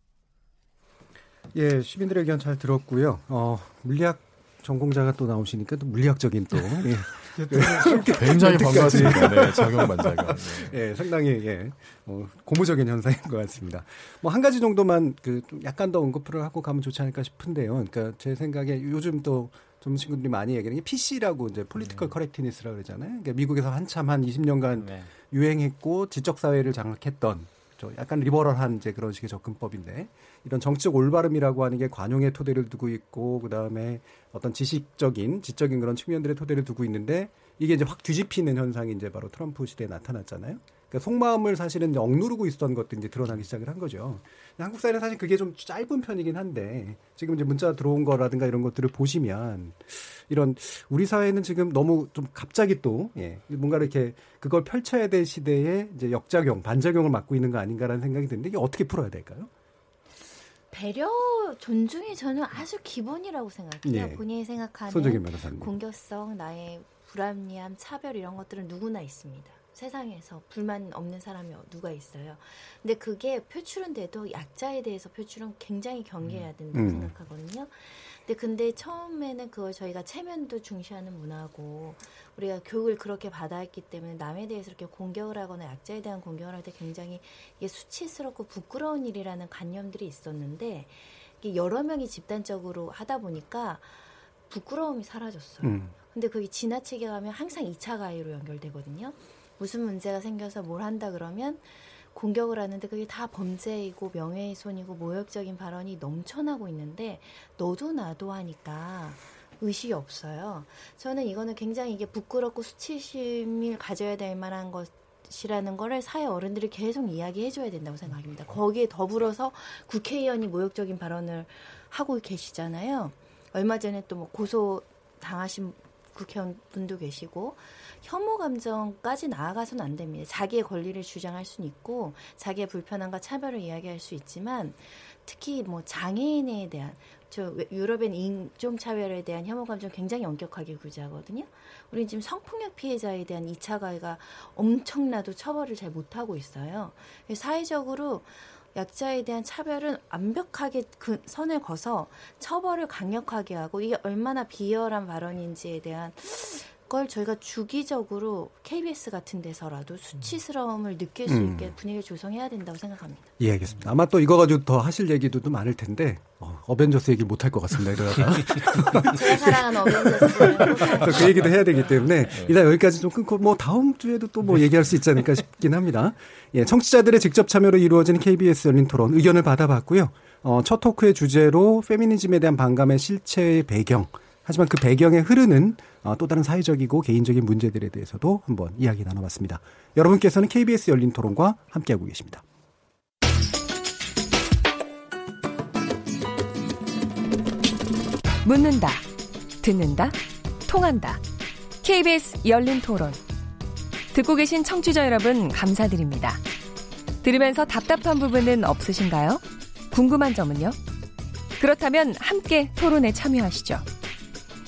예, 시민들의 의견 잘 들었고요. 어, 물리학 전공자가 또 나오시니까 또 물리학적인 또 예. 굉장히 반갑습니다. 네, 작용 반작용. 예, 상당히 예, 뭐 고무적인 현상인 것 같습니다. 뭐 한 가지 정도만 그 좀 약간 더 언급을 하고 가면 좋지 않을까 싶은데요. 그러니까 제 생각에 요즘 또 좀 친구들이 많이 얘기하는 게 PC라고 이제 political correctness라고 그러잖아요. 그러니까 미국에서 한참 한 20년간 네. 유행했고 지적 사회를 장악했던 저 약간 리버럴한 이제 그런 식의 접근법인데 이런 정치적 올바름이라고 하는 게 관용의 토대를 두고 있고 그다음에 어떤 지식적인 지적인 그런 측면들의 토대를 두고 있는데 이게 이제 확 뒤집히는 현상이 이제 바로 트럼프 시대에 나타났잖아요. 그러니까 속마음을 사실은 억누르고 있었던 것도 이제 드러나기 시작을 한 거죠. 한국 사회는 사실 그게 좀 짧은 편이긴 한데 지금 이제 문자 들어온 거라든가 이런 것들을 보시면 이런 우리 사회는 지금 너무 좀 갑자기 또 예, 뭔가 이렇게 그걸 펼쳐야 될 시대에 이제 역작용, 반작용을 맡고 있는 거 아닌가라는 생각이 드는데 이게 어떻게 풀어야 될까요? 배려, 존중이 저는 아주 기본이라고 생각해요. 예. 본인이 생각하는. 공격성, 나의 불합리함, 차별 이런 것들은 누구나 있습니다. 세상에서 불만 없는 사람이 누가 있어요. 근데 그게 표출은 돼도 약자에 대해서 표출은 굉장히 경계해야 된다고 음. 생각하거든요. 근데 근데 처음에는 그걸 저희가 체면도 중시하는 문화고 우리가 교육을 그렇게 받아왔기 때문에 남에 대해서 이렇게 공격을 하거나 약자에 대한 공격을 할 때 굉장히 이게 수치스럽고 부끄러운 일이라는 관념들이 있었는데 이게 여러 명이 집단적으로 하다 보니까 부끄러움이 사라졌어요. 음. 근데 그게 지나치게 가면 항상 2차 가해로 연결되거든요. 무슨 문제가 생겨서 뭘 한다 그러면 공격을 하는데 그게 다 범죄이고 명예훼손이고 모욕적인 발언이 넘쳐나고 있는데 너도 나도 하니까 의식이 없어요. 저는 이거는 굉장히 이게 부끄럽고 수치심을 가져야 될 만한 것 이라는 거를 사회 어른들이 계속 이야기해 줘야 된다고 생각합니다. 거기에 더불어서 국회의원이 모욕적인 발언을 하고 계시잖아요. 얼마 전에 또 뭐 고소 당하신 국회의원 분도 계시고 혐오 감정까지 나아가서는 안 됩니다. 자기의 권리를 주장할 수는 있고 자기의 불편함과 차별을 이야기할 수 있지만 특히 뭐 장애인에 대한 저 유럽엔 인종 차별에 대한 혐오 감정 굉장히 엄격하게 구제하거든요. 우리는 지금 성폭력 피해자에 대한 2차 가해가 엄청나도 처벌을 잘 못 하고 있어요. 사회적으로 약자에 대한 차별은 완벽하게 그 선을 거서 처벌을 강력하게 하고 이게 얼마나 비열한 발언인지에 대한 걸 저희가 주기적으로 KBS 같은 데서라도 수치스러움을 느낄 수 음. 있게 분위기를 조성해야 된다고 생각합니다. 예, 알겠습니다. 아마 또 이거 가지고 더 하실 얘기도 또 많을 텐데 어, 어벤져스 얘기 못 할 것 같습니다. 이러다가 제가 사랑하는 어벤져스. 또그 얘기도 해야 되기 때문에 일단 여기까지 좀 끊고 뭐 다음 주에도 또 뭐 얘기할 수 있지 않을까 싶긴 합니다. 예, 청취자들의 직접 참여로 이루어지는 KBS 열린 토론 의견을 받아봤고요. 어, 첫 토크의 주제로 페미니즘에 대한 반감의 실체의 배경 하지만 그 배경에 흐르는 어, 또 다른 사회적이고 개인적인 문제들에 대해서도 한번 이야기 나눠봤습니다. 여러분께서는 KBS 열린 토론과 함께하고 계십니다. 묻는다, 듣는다, 통한다. KBS 열린 토론. 듣고 계신 청취자 여러분, 감사드립니다. 들으면서 답답한 부분은 없으신가요? 궁금한 점은요? 그렇다면 함께 토론에 참여하시죠.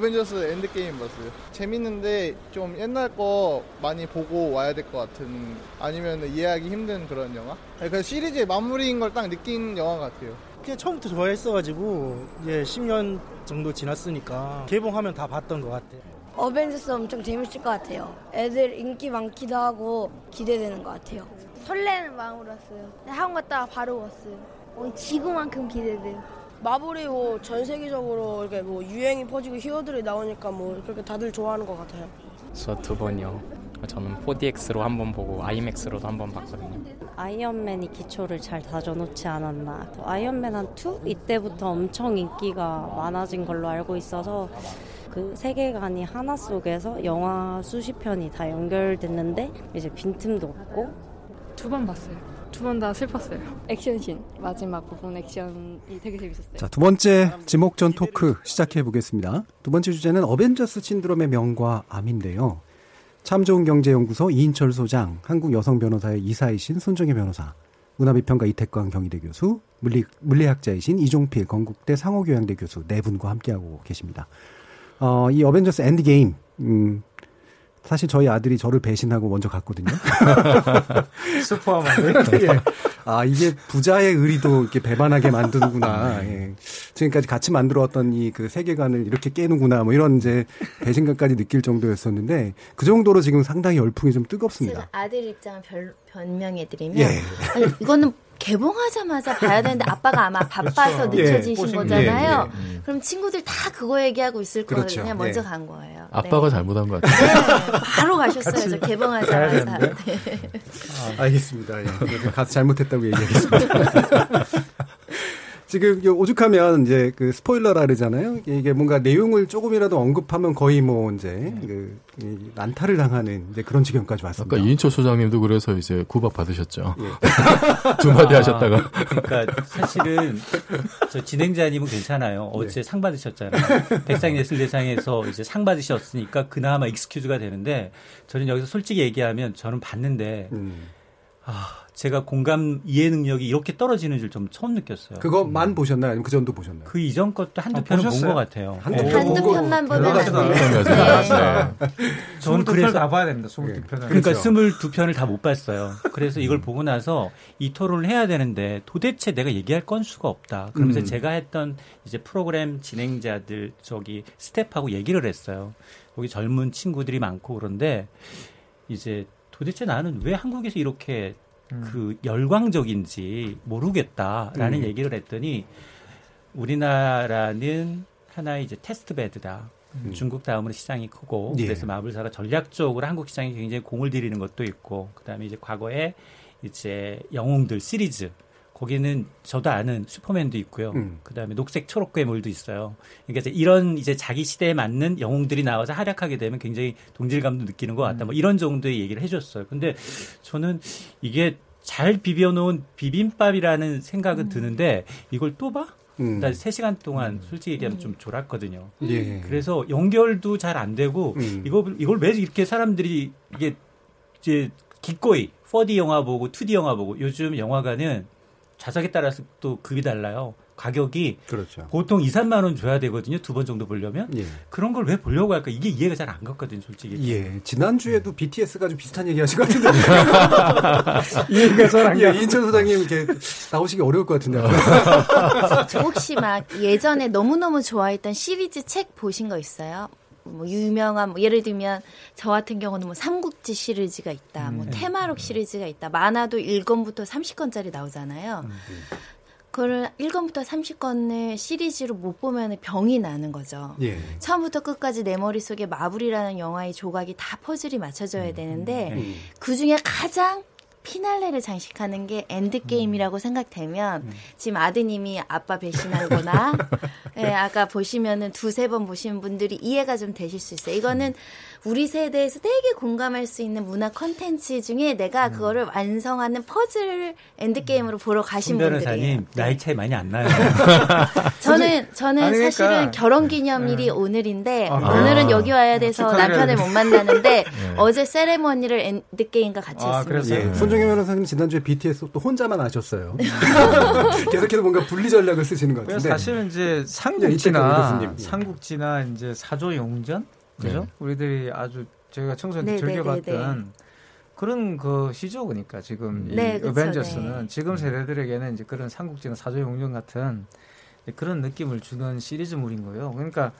어벤져스 엔드게임 봤어요. 재밌는데 좀 옛날 거 많이 보고 와야 될 것 같은 아니면 이해하기 힘든 그런 영화? 그 시리즈의 마무리인 걸 딱 느낀 영화 같아요. 그냥 처음부터 좋아했어가지고 이제 10년 정도 지났으니까 개봉하면 다 봤던 것 같아요. 어벤져스 엄청 재밌을 것 같아요. 애들 인기 많기도 하고 기대되는 것 같아요. 설레는 마음으로 왔어요. 학원 갔다가 바로 왔어요. 오늘 지구만큼 기대돼요. 마블이 뭐 전 세계적으로 이렇게 뭐 유행이 퍼지고 히어들이 나오니까 뭐 그렇게 다들 좋아하는 것 같아요. 저 두 번이요. 저는 4DX로 한 번 보고 아이맥스로도 한 번 봤거든요. 아이언맨이 기초를 잘 다져놓지 않았나. 아이언맨 한 2? 이때부터 엄청 인기가 많아진 걸로 알고 있어서 그 세계관이 하나 속에서 영화 수십 편이 다 연결됐는데 이제 빈틈도 없고 두 번 봤어요. 두 번 다 슬펐어요. 액션신 마지막 부분 액션이 되게 재밌었어요. 자, 두 번째 지목전 토크 시작해 보겠습니다. 두 번째 주제는 어벤져스 신드롬의 명과 암인데요. 참 좋은 경제연구소 이인철 소장, 한국 여성 변호사회 이사이신 손정혜 변호사, 문화비평가 이택광 경희대 교수, 물리, 물리학자이신 이종필 건국대 상허교양대 교수 네 분과 함께하고 계십니다. 어, 이 어벤져스 엔드게임, 음, 사실 저희 아들이 저를 배신하고 먼저 갔거든요. 스포하면 예. 아, 이게 부자의 의리도 이렇게 배반하게 만드는구나. 예. 지금까지 같이 만들어왔던 이 그 세계관을 이렇게 깨는구나. 뭐 이런 이제 배신감까지 느낄 정도였었는데 그 정도로 지금 상당히 열풍이 좀 뜨겁습니다. 제가 아들 입장을 별, 변명해드리면 예. 아니, 이거는 개봉하자마자 봐야 되는데 아빠가 아마 바빠서 그렇죠. 늦춰지신 예, 거잖아요. 예, 예. 그럼 친구들 다 그거 얘기하고 있을 그렇죠. 거예요. 그냥 먼저 예. 간 거예요. 아빠가 네. 잘못한 것 같아요. 네, 바로 가셨어요. 저 개봉하자마자. 네. 아, 알겠습니다. 예. 가서 잘못했다고 얘기하겠습니다. 지금 오죽하면 이제 그 스포일러라 그러잖아요. 이게 뭔가 내용을 조금이라도 언급하면 거의 뭐 이제 그이 난타를 당하는 이제 그런 지경까지 왔습니다. 아까 이인철 소장님도 그래서 이제 구박 받으셨죠. 두 마디 아, 하셨다가. 그러니까 사실은 저 진행자님은 괜찮아요. 어제 상 받으셨잖아요. 백상예술대상에서 이제 상 받으셨으니까 그나마 익스큐즈가 되는데 저는 여기서 솔직히 얘기하면 저는 봤는데 아 제가 공감 이해 능력이 이렇게 떨어지는 줄 좀 처음 느꼈어요. 그것만 보셨나요? 아니면 그 전도 보셨나요? 그 이전 것도 한두 아, 편은 본 보셨어요? 것 같아요. 한두 네. 편 한두 편만 보면 안 돼요. 네. 저는 22편 그래서 다 봐야 됩니다. 22편은. 그러니까 그렇죠. 22편을 다 못 봤어요. 그래서 이걸 보고 나서 이 토론을 해야 되는데 도대체 내가 얘기할 건수가 없다. 그러면서 음. 제가 했던 이제 프로그램 진행자들 저기 스텝하고 얘기를 했어요. 거기 젊은 친구들이 많고 그런데 이제 도대체 나는 왜 한국에서 이렇게 그 열광적인지 모르겠다라는 음. 얘기를 했더니 우리나라는 하나의 이제 테스트 베드다. 음. 중국 다음으로 시장이 크고 예. 그래서 마블사가 전략적으로 한국 시장에 굉장히 공을 들이는 것도 있고 그다음에 이제 과거에 이제 영웅들 시리즈 거기는 저도 아는 슈퍼맨도 있고요. 음. 그다음에 녹색 초록 괴물도 있어요. 그러니까 이런 이제 자기 시대에 맞는 영웅들이 나와서 활약하게 되면 굉장히 동질감도 느끼는 것 같다. 뭐 음. 이런 정도의 얘기를 해줬어요. 근데 저는 이게 잘 비벼놓은 비빔밥이라는 생각은 음. 드는데 이걸 또 봐? 음. 나 3시간 동안 음. 솔직히 얘기하면 좀 졸았거든요. 예. 그래서 연결도 잘 안 되고 음. 이걸 이걸 왜 이렇게 사람들이 이게 이제 기꺼이 4D 영화 보고 2D 영화 보고 요즘 영화관은 좌석에 따라서 또 급이 달라요. 가격이 그렇죠. 보통 2, 3만 원 줘야 되거든요. 두 번 정도 보려면. 예. 그런 걸 왜 보려고 할까? 이게 이해가 잘 안 갔거든요, 솔직히. 예. 지난주에도 음. BTS가 좀 비슷한 얘기 하신 것 같은데. 이해가 잘안 가. 예, 인천 소장님 이렇게 나오시기 어려울 것 같은데. 혹시 막 예전에 너무너무 좋아했던 시리즈 책 보신 거 있어요? 뭐 유명한 뭐 예를 들면 저 같은 경우는 뭐 삼국지 시리즈가 있다, 뭐 음. 퇴마록 시리즈가 있다, 만화도 1권부터 30권짜리 나오잖아요. 음. 그걸 1권부터 30권을 시리즈로 못 보면 병이 나는 거죠. 예. 처음부터 끝까지 내 머릿속에 마블이라는 영화의 조각이 다 퍼즐이 맞춰져야 음. 되는데 음. 그 중에 가장 피날레를 장식하는 게 엔드게임이라고 음. 생각되면 음. 지금 아드님이 아빠 배신하거나 예, 아까 보시면은 두세 번 보신 분들이 이해가 좀 되실 수 있어요. 이거는 음. 우리 세대에서 되게 공감할 수 있는 문화 컨텐츠 중에 내가 음. 그거를 완성하는 퍼즐 엔드게임으로 보러 가신 분들이에요. 나이 차이 많이 안 나요. 저는 저는 아니, 그러니까. 사실은 결혼 기념일이 네. 오늘인데 아, 오늘은 여기 와야 돼서 아, 남편을 못 만나는데 네. 어제 세레머니를 엔드게임과 같이 아, 했습니다. 예. 손정혜 변호사님 지난주에 BTS 또 혼자만 하셨어요. 계속해서 뭔가 분리 전략을 쓰시는 것 같은데. 사실은 이제 삼국지나 예, 삼국지나 이제 사조용전 그죠? 네. 우리들이 아주 저희가 청소년 때 네, 네, 네, 즐겨봤던 그런 그 시죠, 그러니까 지금 네, 이 그쵸, 어벤져스는 네. 지금 세대들에게는 이제 그런 삼국지나 사조용전 같은 그런 느낌을 주는 시리즈물인 거예요. 그러니까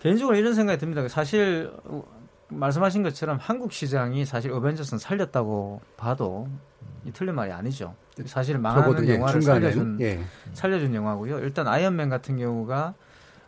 개인적으로 이런 생각이 듭니다. 사실 말씀하신 것처럼 한국 시장이 사실 어벤져스는 살렸다고 봐도 이 틀린 말이 아니죠. 사실 망하는 예, 영화를 살려준 예. 살려준 영화고요. 일단 아이언맨 같은 경우가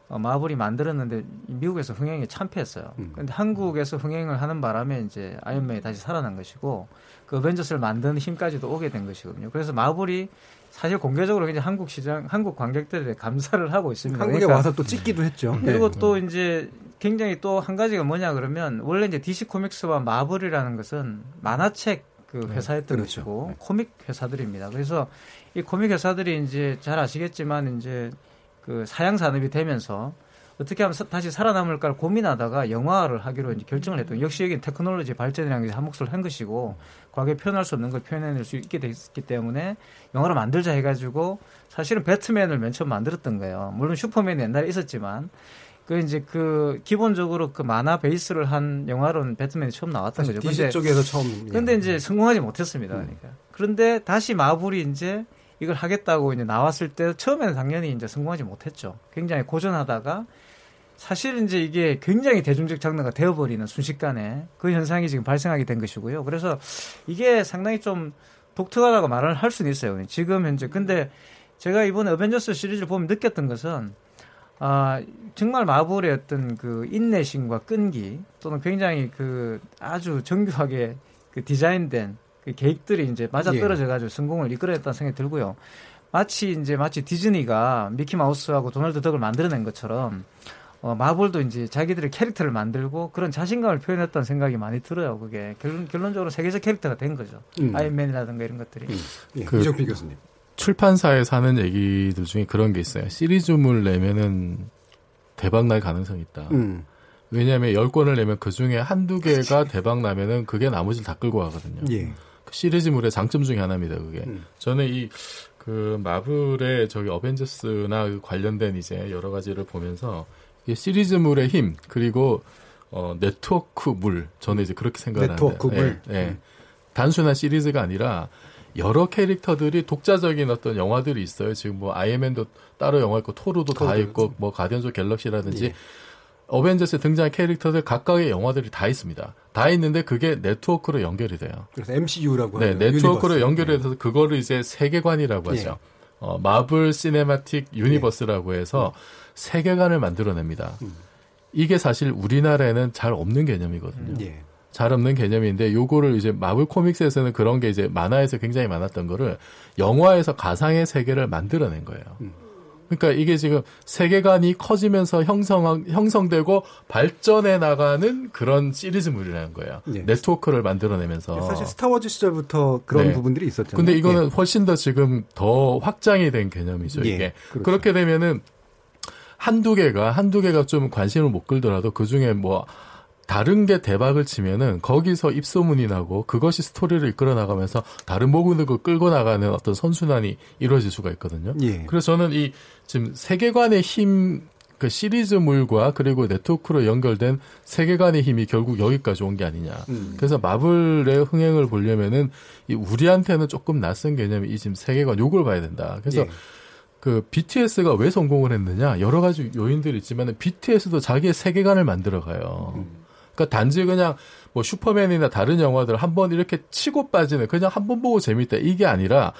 어, 마블이 만들었는데 미국에서 흥행이 참패했어요. 음. 근데 한국에서 흥행을 하는 바람에 이제 아이언맨이 다시 살아난 것이고 그 어벤져스를 만드는 힘까지도 오게 된 것이거든요. 그래서 마블이 사실 공개적으로 이제 한국 시장, 한국 관객들에 감사를 하고 있습니다. 한국에 그러니까, 와서 또 찍기도 했죠. 그리고 네. 또 이제 굉장히 또 한 가지가 뭐냐 그러면 원래 이제 DC 코믹스와 마블이라는 것은 만화책 그 네, 회사였던 네, 그렇죠. 것이고 코믹 회사들입니다. 그래서 이 코믹 회사들이 이제 잘 아시겠지만 이제 그 사양 산업이 되면서 어떻게 하면 다시 살아남을까를 고민하다가 영화를 하기로 이제 결정을 했던 역시 여기 테크놀로지 발전이라는 게 한 몫을 한 것이고 과거에 표현할 수 없는 걸 표현해낼 수 있게 됐기 때문에 영화를 만들자 해가지고 사실은 배트맨을 맨 처음 만들었던 거예요. 물론 슈퍼맨이 옛날에 있었지만 그 이제 그 기본적으로 그 만화 베이스를 한 영화로는 배트맨이 처음 나왔던 거죠. DC 쪽에서 처음. 근데 이제 성공하지 못했습니다. 그러니까. 그런데 다시 마블이 이제 이걸 하겠다고 이제 나왔을 때 처음에는 당연히 이제 성공하지 못했죠. 굉장히 고전하다가 사실 이제 이게 굉장히 대중적 장르가 되어버리는 순식간에 그 현상이 지금 발생하게 된 것이고요. 그래서 이게 상당히 좀 독특하다고 말을 할 수는 있어요. 지금 현재. 근데 제가 이번에 어벤져스 시리즈를 보면 느꼈던 것은 아, 정말 마블의 어떤 그 인내심과 끈기 또는 굉장히 그 아주 정교하게 그 디자인된 그 계획들이 이제 맞아 떨어져 가지고 예. 성공을 이끌어냈다는 생각이 들고요. 마치 이제 마치 디즈니가 미키 마우스하고 도널드 덕을 만들어낸 것처럼 어, 마블도 이제 자기들의 캐릭터를 만들고 그런 자신감을 표현했다는 생각이 많이 들어요. 그게 결론, 결론적으로 세계적 캐릭터가 된 거죠. 음. 아이언맨이라든가 이런 것들이. 음. 예, 그 이정필 교수님. 출판사에서 하는 얘기들 중에 그런 게 있어요. 시리즈물 내면은 대박 날 가능성이 있다. 음. 왜냐하면 10권을 내면 그 중에 한두 개가 대박 나면은 그게 나머지를 다 끌고 가거든요. 예. 시리즈물의 장점 중에 하나입니다. 그게 음. 저는 이 그 마블의 저기 어벤져스나 그 관련된 이제 여러 가지를 보면서 이게 시리즈물의 힘 그리고 어 네트워크물 저는 이제 그렇게 생각하는데 네트워크물 예, 예. 단순한 시리즈가 아니라 여러 캐릭터들이 독자적인 어떤 영화들이 있어요. 지금 뭐 아이엠맨도 따로 영화 있고 토르도 다 있고 뭐 가디언즈 갤럭시라든지 예. 어벤져스에 등장한 캐릭터들 각각의 영화들이 다 있습니다. 다 있는데 그게 네트워크로 연결이 돼요. 그래서 MCU라고 네, 네트워크로 연결이 돼서 그거를 이제 세계관이라고 예. 하죠. 어, Marvel Cinematic Universe라고 해서 예. 세계관을 만들어냅니다. 음. 이게 사실 우리나라에는 잘 없는 개념이거든요. 예. 잘 없는 개념인데 요거를 이제 마블 코믹스에서는 그런 게 이제 만화에서 굉장히 많았던 거를 영화에서 가상의 세계를 만들어낸 거예요. 음. 그러니까 이게 지금 세계관이 커지면서 형성 형성되고 발전해 나가는 그런 시리즈물이라는 거예요. 예. 네트워크를 만들어내면서 사실 스타워즈 시절부터 그런 네. 부분들이 있었잖아요. 근데 이거는 예. 훨씬 더 지금 더 확장이 된 개념이죠, 예, 이게. 그렇죠. 그렇게 되면은 한두 개가, 한두 개가 좀 관심을 못 끌더라도 그 중에 뭐, 다른 게 대박을 치면은 거기서 입소문이 나고 그것이 스토리를 이끌어 나가면서 다른 모근을 끌고 나가는 어떤 선순환이 이루어질 수가 있거든요. 예. 그래서 저는 이 지금 세계관의 힘, 그 시리즈물과 그리고 네트워크로 연결된 세계관의 힘이 결국 여기까지 온 게 아니냐. 음. 그래서 마블의 흥행을 보려면은 이 우리한테는 조금 낯선 개념이 이 지금 세계관 요걸 봐야 된다. 그래서 예. 그 BTS가 왜 성공을 했느냐 여러 가지 요인들이 있지만 BTS도 자기의 세계관을 만들어가요. 그러니까 단지 그냥 뭐 슈퍼맨이나 다른 영화들 한 번 이렇게 치고 빠지는 그냥 한 번 보고 재밌다 이게 아니라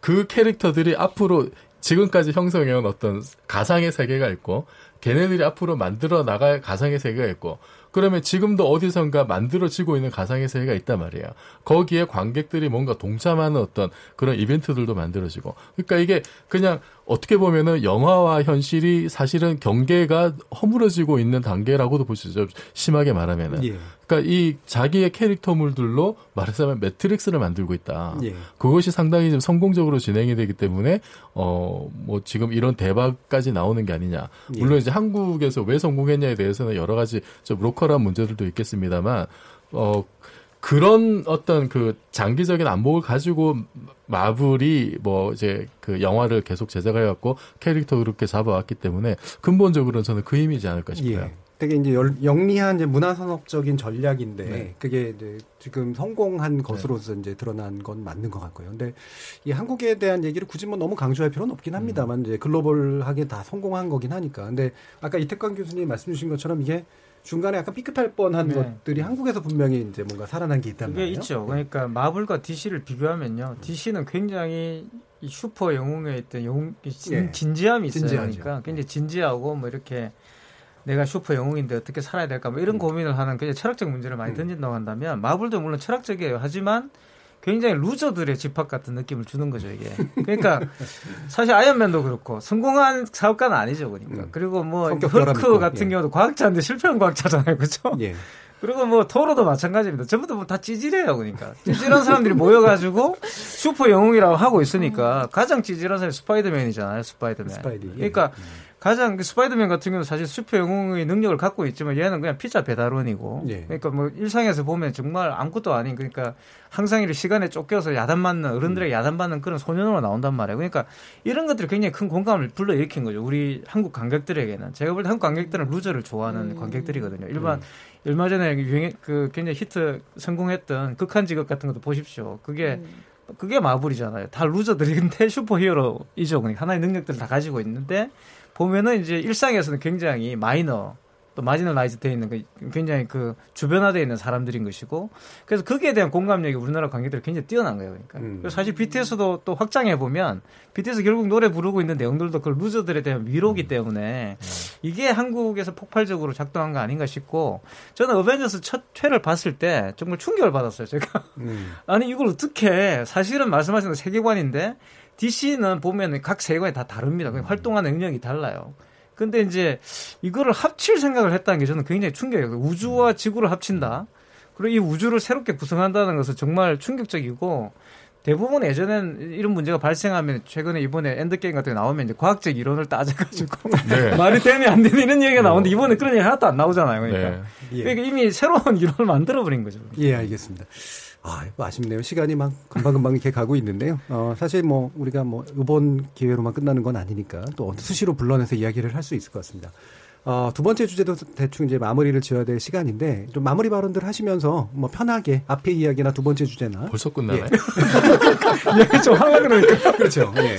그 캐릭터들이 앞으로 지금까지 형성해온 어떤 가상의 세계가 있고 걔네들이 앞으로 만들어 나갈 가상의 세계가 있고 그러면 지금도 어디선가 만들어지고 있는 가상의 세계가 있단 말이에요. 거기에 관객들이 뭔가 동참하는 어떤 그런 이벤트들도 만들어지고. 그러니까 이게 그냥 어떻게 보면은 영화와 현실이 사실은 경계가 허물어지고 있는 단계라고도 볼 수 있죠. 심하게 말하면은. 예. 그러니까 이 자기의 캐릭터물들로 말하자면 매트릭스를 만들고 있다. 예. 그것이 상당히 좀 성공적으로 진행이 되기 때문에 어 뭐 지금 이런 대박까지 나오는 게 아니냐. 예. 물론 이제 한국에서 왜 성공했냐에 대해서는 여러 가지 좀 로컬한 문제들도 있겠습니다만 어 그런 어떤 그 장기적인 안목을 가지고 마블이 뭐 이제 그 영화를 계속 제작해 갖고 캐릭터 그렇게 잡아왔기 때문에 근본적으로는 저는 그 힘이지 않을까 싶어요. 예. 되게 이제 열- 영리한 이제 문화산업적인 전략인데 네. 그게 이제 지금 성공한 것으로서 이제 드러난 건 맞는 것 같고요. 근데 이 한국에 대한 얘기를 굳이 뭐 너무 강조할 필요는 없긴 합니다만 이제 글로벌하게 다 성공한 거긴 하니까. 근데 아까 이태광 교수님 말씀 주신 것처럼 이게 중간에 약간 삐끗할 뻔한 네. 것들이 한국에서 분명히 이제 뭔가 살아난 게 있단 말이에요. 있죠. 그러니까 마블과 DC를 비교하면요. DC는 굉장히 이 슈퍼 영웅에 있던 영웅 진, 예. 진지함이 있어요. 진지하죠. 그러니까 굉장히 진지하고 뭐 이렇게 내가 슈퍼 영웅인데 어떻게 살아야 될까 뭐 이런 고민을 하는 굉장히 철학적 문제를 많이 던진다고 한다면 마블도 물론 철학적이에요. 하지만 굉장히 루저들의 집합 같은 느낌을 주는 거죠 이게. 그러니까 사실 아이언맨도 그렇고 성공한 사업가는 아니죠, 그러니까. 그리고 뭐 헐크 같은 예. 경우도 과학자인데 실패한 과학자잖아요, 그렇죠? 예. 그리고 뭐 토르도 마찬가지입니다. 전부 다 뭐 다 찌질해요, 그러니까 찌질한 사람들이 모여가지고 슈퍼 영웅이라고 하고 있으니까 가장 찌질한 사람이 스파이더맨이잖아요, 스파이더맨. 스파이디, 예. 그러니까 가장 그 스파이더맨 같은 경우는 사실 슈퍼 영웅의 능력을 갖고 있지만 얘는 그냥 피자 배달원이고, 예. 그러니까 뭐 일상에서 보면 정말 아무것도 아닌 그러니까 항상 이렇게 시간에 쫓겨서 야단 맞는 어른들에게 야단 받는 그런 소년으로 나온단 말이에요. 그러니까 이런 것들이 굉장히 큰 공감을 불러일으킨 거죠. 우리 한국 관객들에게는 제가 볼 때 한국 관객들은 루저를 좋아하는 관객들이거든요. 일반 얼마 전에 유행 그 굉장히 히트 성공했던 극한 직업 같은 것도 보십시오. 그게 그게 마블이잖아요. 다 루저들인데 슈퍼히어로이죠. 그러니까 하나의 능력들을 다 가지고 있는데 보면은 이제 일상에서는 굉장히 마이너 또 marginalize 돼 있는 그 굉장히 그 주변화되어 있는 사람들인 것이고 그래서 거기에 대한 공감력이 우리나라 관객들이 굉장히 뛰어난 거예요. 그러니까 음. 사실 BTS도 또 확장해 보면 BTS 결국 노래 부르고 있는 내용들도 그 루저들에 대한 위로기 때문에 이게 한국에서 폭발적으로 작동한 거 아닌가 싶고 저는 어벤져스 첫 회를 봤을 때 정말 충격을 받았어요. 제가 음. 아니 이걸 어떻게 사실은 말씀하신 거 세계관인데 DC는 보면 각 세계관이 다 다릅니다. 그냥 활동하는 능력이 달라요. 근데 이제 이거를 합칠 생각을 했다는 게 저는 굉장히 충격이에요. 우주와 지구를 합친다. 그리고 이 우주를 새롭게 구성한다는 것은 정말 충격적이고 대부분 예전엔 이런 문제가 발생하면 최근에 이번에 엔드게임 같은 게 나오면 이제 과학적 이론을 따져가지고 네. 말이 되면 안 되는 이런 얘기가 나오는데 이번에 그런 얘기 하나도 안 나오잖아요. 그러니까. 네. 예. 그러니까 이미 새로운 이론을 만들어버린 거죠. 예, 알겠습니다. 아, 뭐 아쉽네요. 시간이 막 금방금방 이렇게 가고 있는데요. 어, 사실 뭐 우리가 뭐 이번 기회로만 끝나는 건 아니니까 또 수시로 불러내서 이야기를 할 수 있을 것 같습니다. 어, 두 번째 주제도 대충 이제 마무리를 지어야 될 시간인데 좀 마무리 발언들 하시면서 뭐 편하게 앞에 이야기나 두 번째 주제나 벌써 끝나나요? 이야기 좀 하려 그러니까 그렇죠. 예.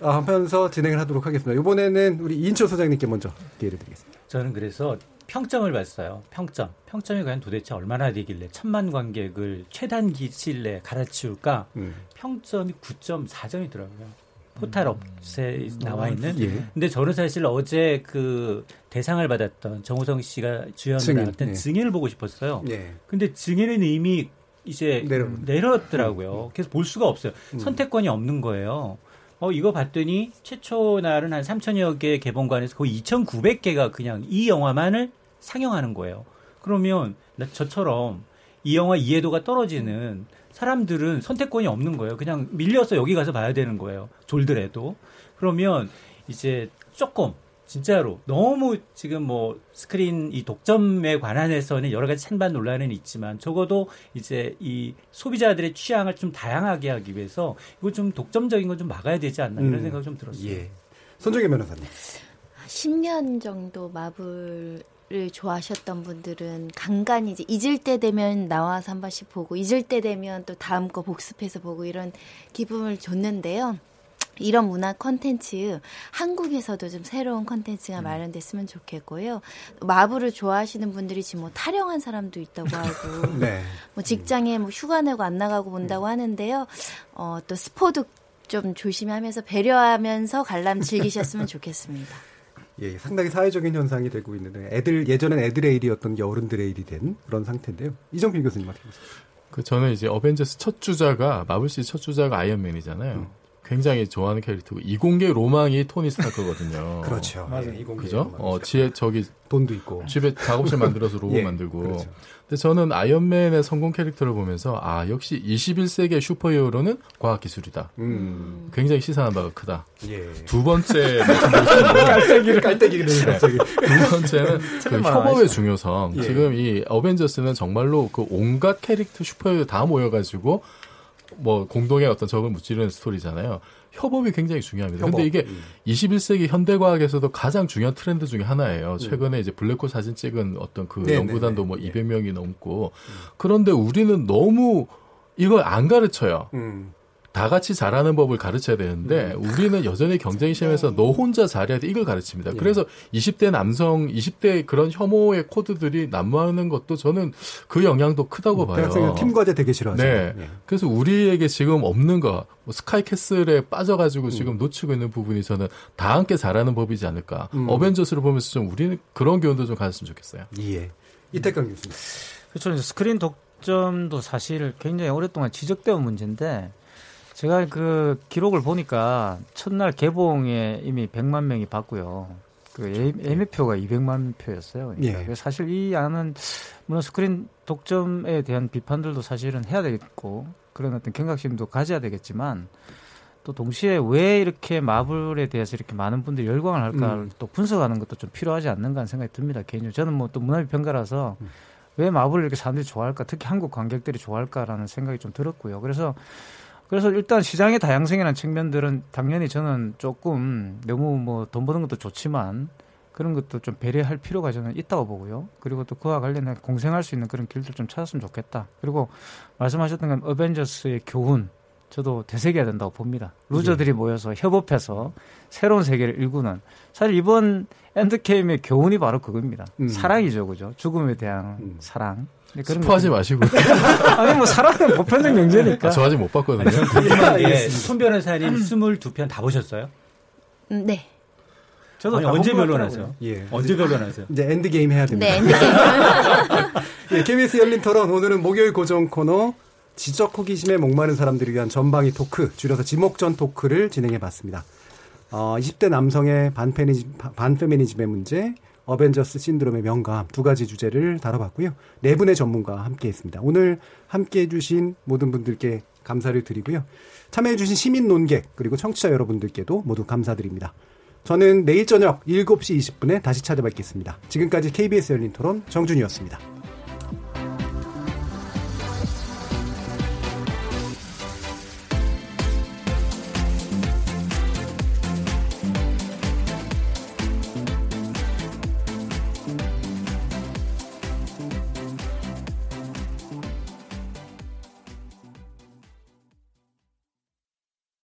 어, 하면서 진행을 하도록 하겠습니다. 이번에는 우리 이인철 소장님께 먼저 기회를 드리겠습니다. 저는 그래서 평점을 봤어요. 평점. 평점이 과연 도대체 얼마나 되길래 천만 관객을 최단 기치 내에 갈아치울까? 음. 평점이 9.4점이더라고요. 포탈 업체 나와 있는. 예. 근데 저는 사실 어제 그 대상을 받았던 정우성 씨가 주연을 증인, 예. 증인을 보고 싶었어요. 예. 근데 증인은 이미 이제 내렸더라고요. 그래서 볼 수가 없어요. 음. 선택권이 없는 거예요. 어, 이거 봤더니 최초 날은 한 3천여 개 개봉관에서 거의 2,900개가 그냥 이 영화만을 상영하는 거예요. 그러면 나- 저처럼 이 영화 이해도가 떨어지는 사람들은 선택권이 없는 거예요. 그냥 밀려서 여기 가서 봐야 되는 거예요. 졸더라도. 그러면 이제 조금 진짜로 너무 지금 뭐 스크린 이 독점에 관한해서는 여러 가지 찬반 논란은 있지만 적어도 이제 이 소비자들의 취향을 좀 다양하게 하기 위해서 이거 좀 독점적인 건 좀 막아야 되지 않나 이런 음. 생각이 좀 들었어요. 예. 손정혜 변호사님. 10년 정도 마블 을 좋아하셨던 분들은 간간히 이제 잊을 때 되면 나와서 한 번씩 보고 잊을 때 되면 또 다음 거 복습해서 보고 이런 기분을 줬는데요. 이런 문화 콘텐츠 한국에서도 좀 새로운 콘텐츠가 마련됐으면 좋겠고요. 마블을 좋아하시는 분들이 지금 뭐 타령한 사람도 있다고 하고 네. 뭐 직장에 뭐 휴가 내고 안 나가고 본다고 하는데요. 어, 또 스포도 좀 조심하면서 배려하면서 관람 즐기셨으면 좋겠습니다. 예, 상당히 사회적인 현상이 되고 있는데 애들 예전엔 애들의 일이었던 게 어른들의 일이 된 그런 상태인데요. 이정필 교수님 어떻게 보세요? 그 저는 이제 어벤져스 첫 주자가 마블 시 첫 주자가 아이언맨이잖아요. 굉장히 좋아하는 캐릭터고 이공계 로망이 토니 스타크거든요. 그렇죠. 맞아요. 이공계 그죠? 로망이죠. 어, 지에 저기 돈도 있고 집에 작업실 만들어서 로봇 예, 만들고. 그렇죠. 근데 저는 아이언맨의 성공 캐릭터를 보면서 아 역시 21세기의 슈퍼히어로는 과학 기술이다. 음. 굉장히 시사하는 바가 크다. 예. 두 번째 깔때기를 깔때기를 네. 갑자기. 두 번째는 그 협업의. 중요성. 예. 지금 이 어벤져스는 정말로 그 온갖 캐릭터 슈퍼히어로 다 모여가지고 뭐 공동의 어떤 적을 무찌르는 스토리잖아요. 협업이 굉장히 중요합니다. 협업. 근데 이게 음. 21세기 현대 과학에서도 가장 중요한 트렌드 중에 하나예요. 최근에 이제 블랙홀 사진 찍은 어떤 그 음. 네네네. 연구단도 뭐 200명이 넘고 그런데 우리는 너무 이걸 안 가르쳐요. 음. 다 같이 잘하는 법을 가르쳐야 되는데 우리는 여전히 경쟁이 심해서 너 혼자 잘해야 돼 이걸 가르칩니다. 예. 그래서 20대 남성, 20대 그런 혐오의 코드들이 난무하는 것도 저는 그 영향도 크다고 봐요. 대학생은 팀 과제 되게 싫어하죠. 네. 예. 그래서 우리에게 지금 없는 거, 뭐 스카이캐슬에 빠져가지고 지금 놓치고 있는 부분이 저는 다 함께 잘하는 법이지 않을까. 음. 어벤져스를 보면서 좀 우리는 그런 교훈도 좀 가졌으면 좋겠어요. 예. 이태강 교수님. 그렇죠. 스크린 독점도 사실 굉장히 오랫동안 지적되어 온 문제인데 제가 그 기록을 보니까 첫날 개봉에 이미 100만 명이 봤고요. 그 예- 예매표가 200만 표였어요. 그러니까 예. 그래서 사실 이 안은 물론 스크린 독점에 대한 비판들도 사실은 해야 되겠고 그런 어떤 경각심도 가져야 되겠지만 또 동시에 왜 이렇게 마블에 대해서 이렇게 많은 분들이 열광을 할까를 음. 또 분석하는 것도 좀 필요하지 않는가 하는 생각이 듭니다. 개인적으로 저는 뭐 또 문화비 평가라서 음. 왜 마블을 이렇게 사람들이 좋아할까, 특히 한국 관객들이 좋아할까라는 생각이 좀 들었고요. 그래서 그래서 일단 시장의 다양성이라는 측면들은 당연히 저는 조금 너무 뭐 돈 버는 것도 좋지만 그런 것도 좀 배려할 필요가 저는 있다고 보고요. 그리고 또 그와 관련해 공생할 수 있는 그런 길들 좀 찾았으면 좋겠다. 그리고 말씀하셨던 건 어벤져스의 교훈 저도 되새겨야 된다고 봅니다. 루저들이 모여서 협업해서 새로운 세계를 일구는 사실 이번 엔드게임의 교훈이 바로 그겁니다. 음. 사랑이죠, 그죠? 죽음에 대한 사랑. 근데 그런 스포하지 마시고. 아니 뭐 사랑은 보편적 명제니까. 아, 저 아직 못 봤거든요. 궁금한 게 손 변호사님 22편 다 보셨어요? 음, 네. 저도 아니, 다 언제 변론하세요? 예. 언제 변론하세요? 이제 엔드게임 해야 됩니다. 네, 엔드게임. 예, KBS 열린 토론 오늘은 목요일 고정 코너 지적 호기심에 목마른 사람들을 위한 전방위 토크, 줄여서 지목전 토크를 진행해 봤습니다. 어, 20대 남성의 반페미니즘, 반페미니즘의 문제, 어벤져스 신드롬의 명암 두 가지 주제를 다뤄봤고요. 네 분의 전문가와 함께 했습니다. 오늘 함께 해주신 모든 분들께 감사를 드리고요. 참여해주신 시민 논객 그리고 청취자 여러분들께도 모두 감사드립니다. 저는 내일 저녁 7시 20분에 다시 찾아뵙겠습니다. 지금까지 KBS 열린 토론 정준이었습니다.